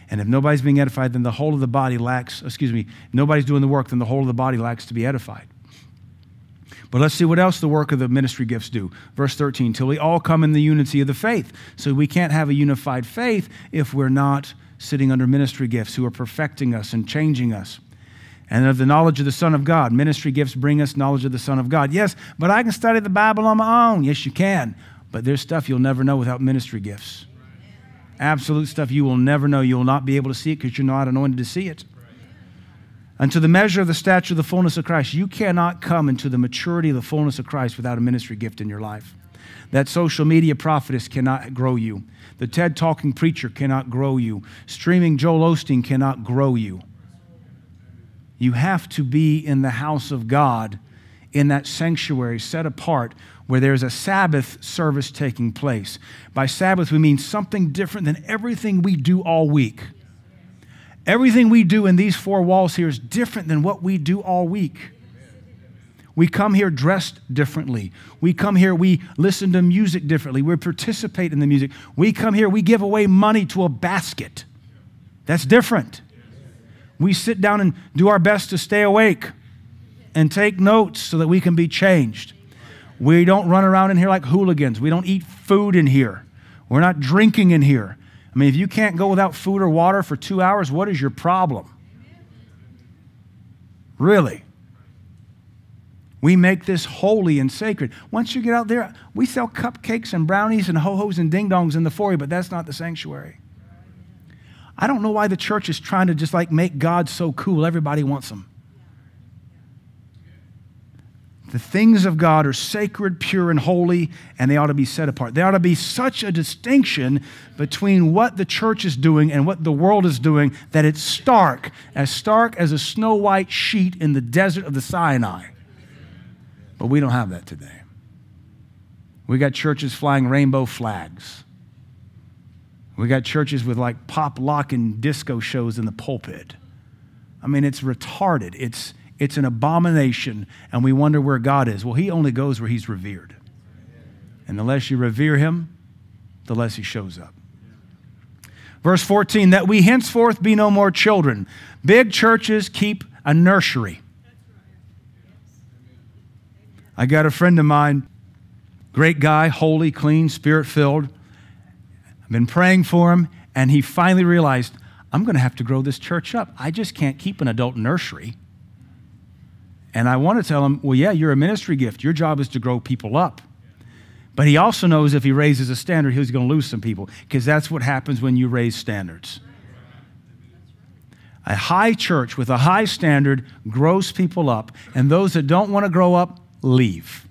S1: And if nobody's being edified, then the whole of the body lacks, excuse me, nobody's doing the work, then the whole of the body lacks to be edified. But let's see what else the work of the ministry gifts do. Verse 13, till we all come in the unity of the faith. So we can't have a unified faith if we're not sitting under ministry gifts who are perfecting us and changing us. And of the knowledge of the Son of God. Ministry gifts bring us knowledge of the Son of God. Yes, but I can study the Bible on my own. Yes, you can. But there's stuff you'll never know without ministry gifts. Absolute stuff you will never know. You will not be able to see it because you're not anointed to see it. Unto the measure of the stature of the fullness of Christ. You cannot come into the maturity of the fullness of Christ without a ministry gift in your life. That social media prophetess cannot grow you. The TED talking preacher cannot grow you. Streaming Joel Osteen cannot grow you. You have to be in the house of God, in that sanctuary set apart where there's a Sabbath service taking place. By Sabbath, we mean something different than everything we do all week. Everything we do in these four walls here is different than what we do all week. We come here dressed differently. We come here, we listen to music differently. We participate in the music. We come here, we give away money to a basket. That's different. We sit down and do our best to stay awake and take notes so that we can be changed. We don't run around in here like hooligans. We don't eat food in here. We're not drinking in here. I mean, if you can't go without food or water for two hours, what is your problem? Really? We make this holy and sacred. Once you get out there, we sell cupcakes and brownies and ho hos and ding dongs in the foyer, but that's not the sanctuary. I don't know why the church is trying to just like make God so cool. Everybody wants them. The things of God are sacred, pure, and holy, and they ought to be set apart. There ought to be such a distinction between what the church is doing and what the world is doing that it's stark, as stark as a snow white sheet in the desert of the Sinai. But we don't have that today. We got churches flying rainbow flags. We got churches with like pop, lock, and disco shows in the pulpit. I mean, it's retarded. It's, it's an abomination, and we wonder where God is. Well, He only goes where He's revered. And the less you revere Him, the less He shows up. Verse 14, that we henceforth be no more children. Big churches keep a nursery. I got a friend of mine, great guy, holy, clean, spirit filled. I've been praying for him, and he finally realized I'm going to have to grow this church up. I just can't keep an adult nursery. And I want to tell him, well, yeah, you're a ministry gift. Your job is to grow people up. But he also knows if he raises a standard, he's going to lose some people because that's what happens when you raise standards. A high church with a high standard grows people up, and those that don't want to grow up leave.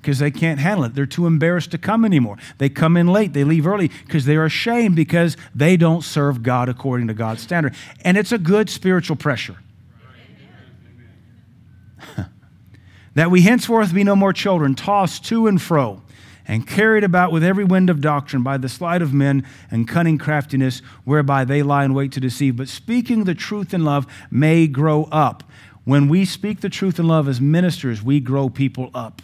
S1: because they can't handle it. They're too embarrassed to come anymore. They come in late, they leave early because they're ashamed because they don't serve God according to God's standard. And it's a good spiritual pressure. *laughs* that we henceforth be no more children, tossed to and fro and carried about with every wind of doctrine by the sleight of men and cunning craftiness whereby they lie in wait to deceive. But speaking the truth in love may grow up. When we speak the truth in love as ministers, we grow people up.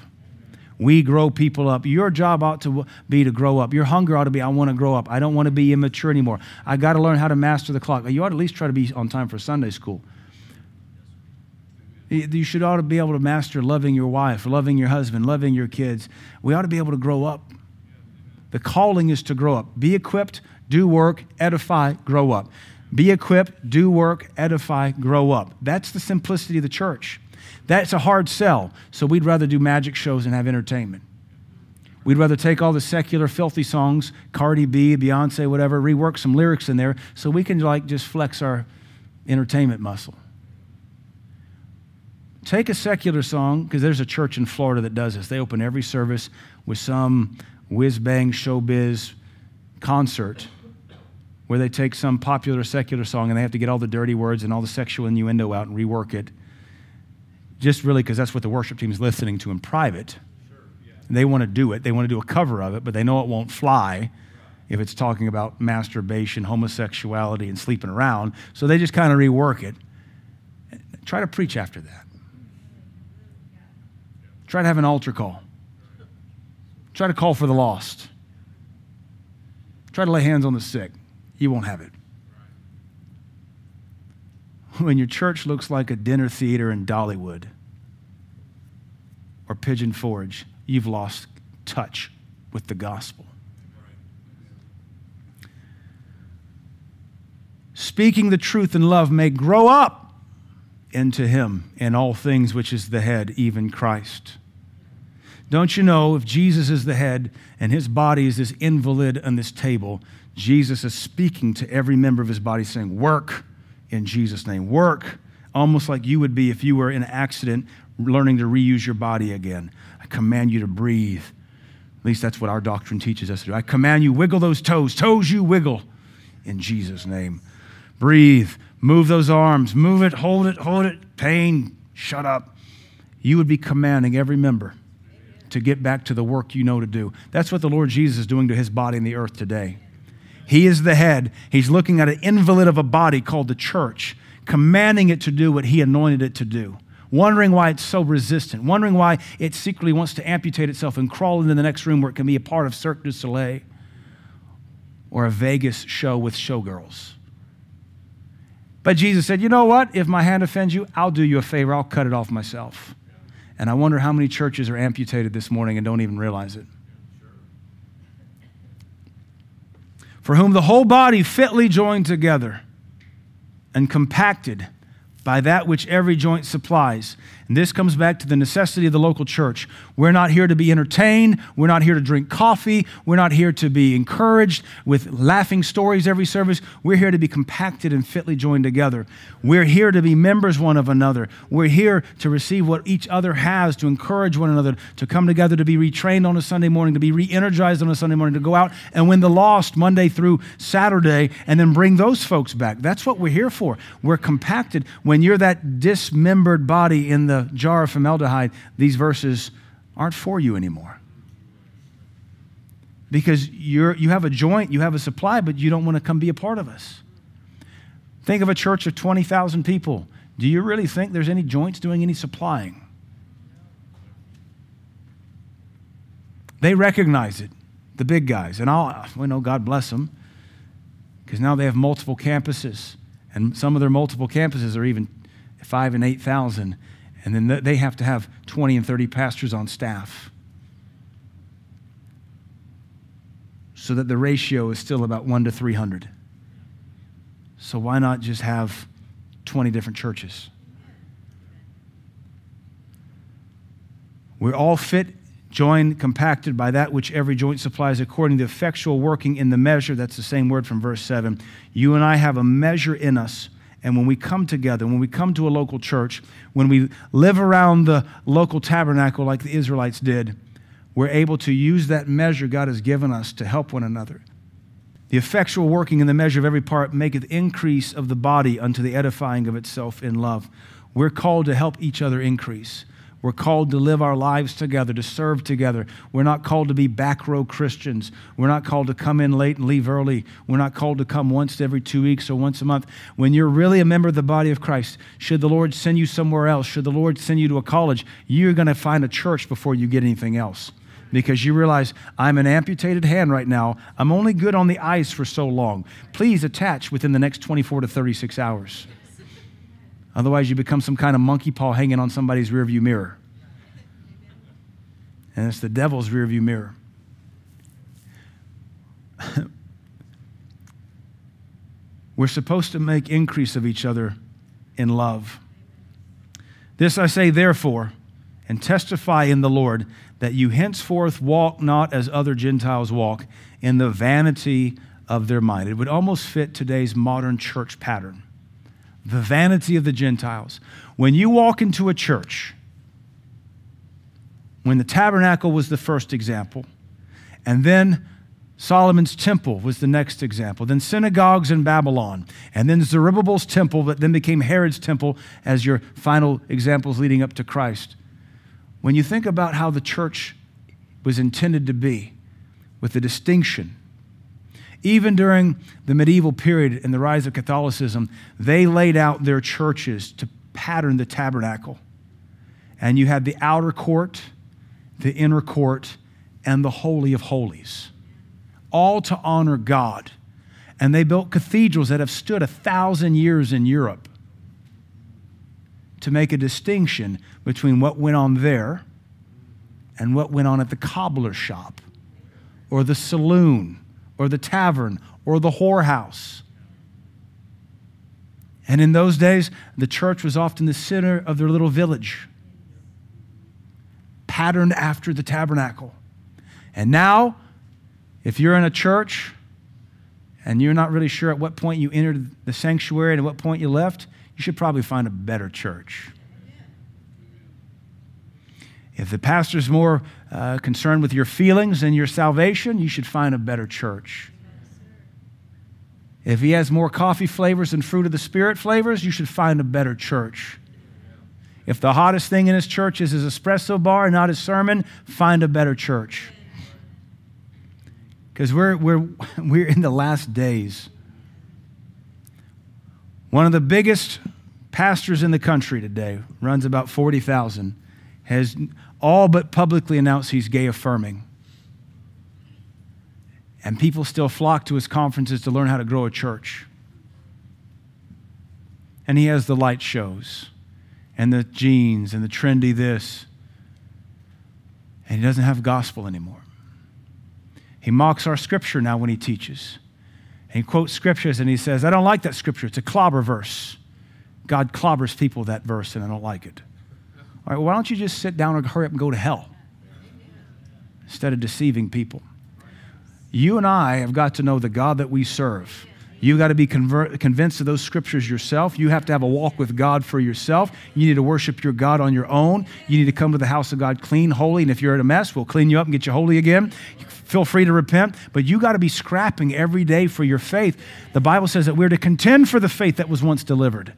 S1: We grow people up. Your job ought to be to grow up. Your hunger ought to be, I want to grow up. I don't want to be immature anymore. I got to learn how to master the clock. You ought to at least try to be on time for Sunday school. You should ought to be able to master loving your wife, loving your husband, loving your kids. We ought to be able to grow up. The calling is to grow up. Be equipped, do work, edify, grow up. Be equipped, do work, edify, grow up. That's the simplicity of the church. That's a hard sell. So we'd rather do magic shows and have entertainment. We'd rather take all the secular filthy songs, Cardi B, Beyonce, whatever, rework some lyrics in there so we can like just flex our entertainment muscle. Take a secular song, because there's a church in Florida that does this. They open every service with some whiz bang showbiz concert where they take some popular secular song and they have to get all the dirty words and all the sexual innuendo out and rework it. Just really because that's what the worship team is listening to in private. Sure. They want to do it. They want to do a cover of it, but they know it won't fly if it's talking about masturbation, homosexuality, and sleeping around. So they just kind of rework it. Try to preach after that. Try to have an altar call. Try to call for the lost. Try to lay hands on the sick. You won't have it. When your church looks like a dinner theater in Dollywood or Pigeon Forge, you've lost touch with the gospel. Speaking the truth in love may grow up into him in all things, which is the head, even Christ. Don't you know if Jesus is the head and his body is this invalid on this table, Jesus is speaking to every member of his body, saying, Work in Jesus' name. Work, almost like you would be if you were in an accident learning to reuse your body again. I command you to breathe. At least that's what our doctrine teaches us to do. I command you, wiggle those toes. Toes, you wiggle in Jesus' name. Breathe. Move those arms. Move it. Hold it. Hold it. Pain. Shut up. You would be commanding every member to get back to the work you know to do. That's what the Lord Jesus is doing to his body in the earth today. He is the head. He's looking at an invalid of a body called the church, commanding it to do what he anointed it to do. Wondering why it's so resistant, wondering why it secretly wants to amputate itself and crawl into the next room where it can be a part of Cirque du Soleil or a Vegas show with showgirls. But Jesus said, You know what? If my hand offends you, I'll do you a favor. I'll cut it off myself. And I wonder how many churches are amputated this morning and don't even realize it. For whom the whole body fitly joined together and compacted by that which every joint supplies and this comes back to the necessity of the local church. We're not here to be entertained. We're not here to drink coffee. We're not here to be encouraged with laughing stories every service. We're here to be compacted and fitly joined together. We're here to be members one of another. We're here to receive what each other has, to encourage one another, to come together to be retrained on a Sunday morning, to be re energized on a Sunday morning, to go out and win the lost Monday through Saturday and then bring those folks back. That's what we're here for. We're compacted. When you're that dismembered body in the jar of formaldehyde, these verses aren't for you anymore. Because you're, you have a joint, you have a supply, but you don't want to come be a part of us. Think of a church of 20,000 people. Do you really think there's any joints doing any supplying? They recognize it, the big guys. And I'll, we know God bless them, because now they have multiple campuses. And some of their multiple campuses are even five and 8,000. And then they have to have 20 and 30 pastors on staff. So that the ratio is still about 1 to 300. So why not just have 20 different churches? We're all fit, joined, compacted by that which every joint supplies according to effectual working in the measure. That's the same word from verse 7. You and I have a measure in us and when we come together, when we come to a local church, when we live around the local tabernacle like the Israelites did, we're able to use that measure God has given us to help one another. The effectual working in the measure of every part maketh increase of the body unto the edifying of itself in love. We're called to help each other increase. We're called to live our lives together, to serve together. We're not called to be back row Christians. We're not called to come in late and leave early. We're not called to come once every two weeks or once a month. When you're really a member of the body of Christ, should the Lord send you somewhere else, should the Lord send you to a college, you're going to find a church before you get anything else because you realize I'm an amputated hand right now. I'm only good on the ice for so long. Please attach within the next 24 to 36 hours. Otherwise, you become some kind of monkey paw hanging on somebody's rearview mirror. And it's the devil's rearview mirror. *laughs* We're supposed to make increase of each other in love. This I say, therefore, and testify in the Lord that you henceforth walk not as other Gentiles walk in the vanity of their mind. It would almost fit today's modern church pattern the vanity of the Gentiles. When you walk into a church, when the tabernacle was the first example, and then Solomon's temple was the next example, then synagogues in Babylon, and then Zerubbabel's temple that then became Herod's temple as your final examples leading up to Christ. When you think about how the church was intended to be, with the distinction even during the medieval period and the rise of Catholicism, they laid out their churches to pattern the tabernacle. And you had the outer court, the inner court, and the Holy of Holies, all to honor God. And they built cathedrals that have stood a thousand years in Europe to make a distinction between what went on there and what went on at the cobbler shop or the saloon or the tavern or the whorehouse. And in those days, the church was often the center of their little village, patterned after the tabernacle. And now, if you're in a church and you're not really sure at what point you entered the sanctuary and at what point you left, you should probably find a better church. If the pastor's more uh, concerned with your feelings and your salvation, you should find a better church. If he has more coffee flavors and fruit of the Spirit flavors, you should find a better church. If the hottest thing in his church is his espresso bar and not his sermon, find a better church. Because we're, we're, *laughs* we're in the last days. One of the biggest pastors in the country today runs about 40,000 has all but publicly announced he's gay affirming. And people still flock to his conferences to learn how to grow a church. And he has the light shows and the jeans and the trendy this. And he doesn't have gospel anymore. He mocks our scripture now when he teaches. And he quotes scriptures and he says, I don't like that scripture. It's a clobber verse. God clobbers people that verse, and I don't like it. All right, why don't you just sit down and hurry up and go to hell instead of deceiving people? You and I have got to know the God that we serve. You've got to be convert, convinced of those scriptures yourself. You have to have a walk with God for yourself. You need to worship your God on your own. You need to come to the house of God clean, holy, and if you're in a mess, we'll clean you up and get you holy again. Feel free to repent, but you got to be scrapping every day for your faith. The Bible says that we're to contend for the faith that was once delivered.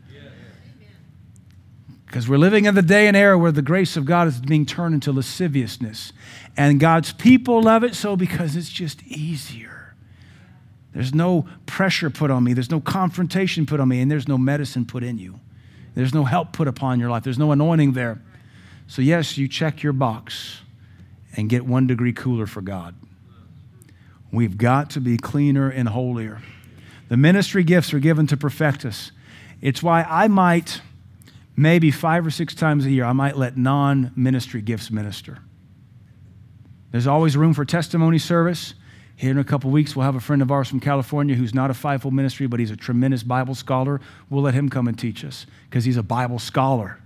S1: Because we're living in the day and era where the grace of God is being turned into lasciviousness. And God's people love it so because it's just easier. There's no pressure put on me, there's no confrontation put on me, and there's no medicine put in you. There's no help put upon your life, there's no anointing there. So, yes, you check your box and get one degree cooler for God. We've got to be cleaner and holier. The ministry gifts are given to perfect us. It's why I might maybe five or six times a year, I might let non ministry gifts minister. There's always room for testimony service. Here in a couple weeks, we'll have a friend of ours from California who's not a fivefold ministry, but he's a tremendous Bible scholar. We'll let him come and teach us because he's a Bible scholar,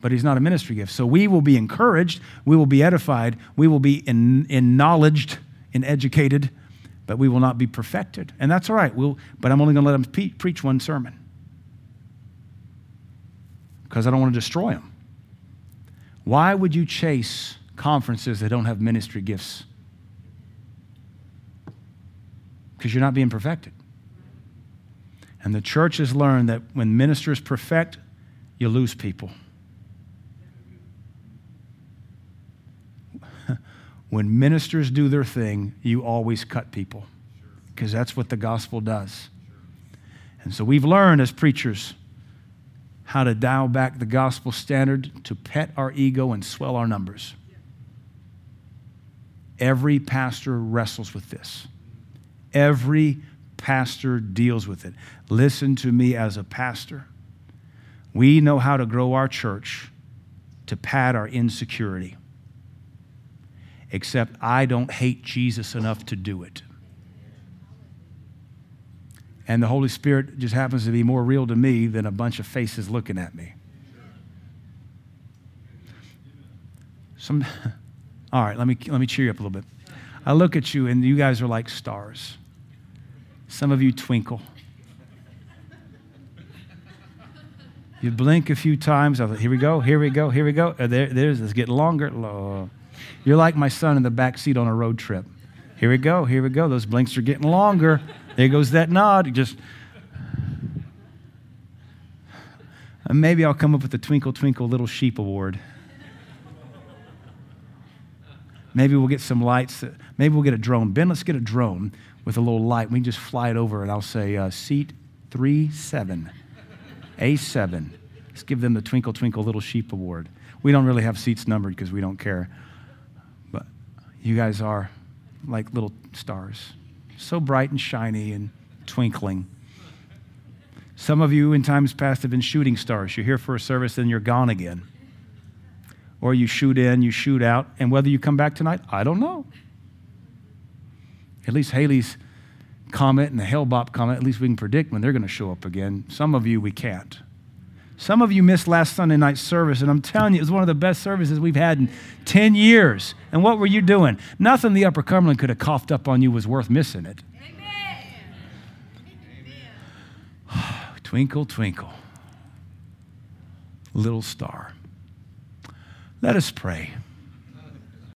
S1: but he's not a ministry gift. So we will be encouraged, we will be edified, we will be in, knowledged and educated, but we will not be perfected. And that's all right. We'll, but I'm only going to let him pe- preach one sermon because I don't want to destroy them. Why would you chase conferences that don't have ministry gifts because you're not being perfected. And the church has learned that when ministers perfect, you lose people. *laughs* when ministers do their thing, you always cut people because that's what the gospel does. And so we've learned as preachers how to dial back the gospel standard to pet our ego and swell our numbers. Every pastor wrestles with this. Every pastor deals with it. Listen to me as a pastor. We know how to grow our church to pad our insecurity. Except I don't hate Jesus enough to do it. And the Holy Spirit just happens to be more real to me than a bunch of faces looking at me. Some, *laughs* all right, let me, let me cheer you up a little bit. I look at you, and you guys are like stars. Some of you twinkle. You blink a few times. I here we go, here we go, here we go. Uh, there, there's, it's getting longer. You're like my son in the back seat on a road trip. Here we go, here we go. Those blinks are getting longer. There goes that nod. Just maybe I'll come up with the Twinkle Twinkle Little Sheep Award. Maybe we'll get some lights. Maybe we'll get a drone. Ben, let's get a drone with a little light. We can just fly it over, and I'll say, uh, seat 3 7, A7. Let's give them the Twinkle Twinkle Little Sheep Award. We don't really have seats numbered because we don't care. But you guys are like little stars so bright and shiny and twinkling. Some of you in times past have been shooting stars. You're here for a service, then you're gone again. Or you shoot in, you shoot out, and whether you come back tonight, I don't know. At least Halley's comet and the Hale-Bopp comet, at least we can predict when they're going to show up again. Some of you, we can't. Some of you missed last Sunday night service, and I'm telling you, it was one of the best services we've had in 10 years. And what were you doing? Nothing the Upper Cumberland could have coughed up on you was worth missing it. Amen. *sighs* twinkle, twinkle, little star. Let us pray.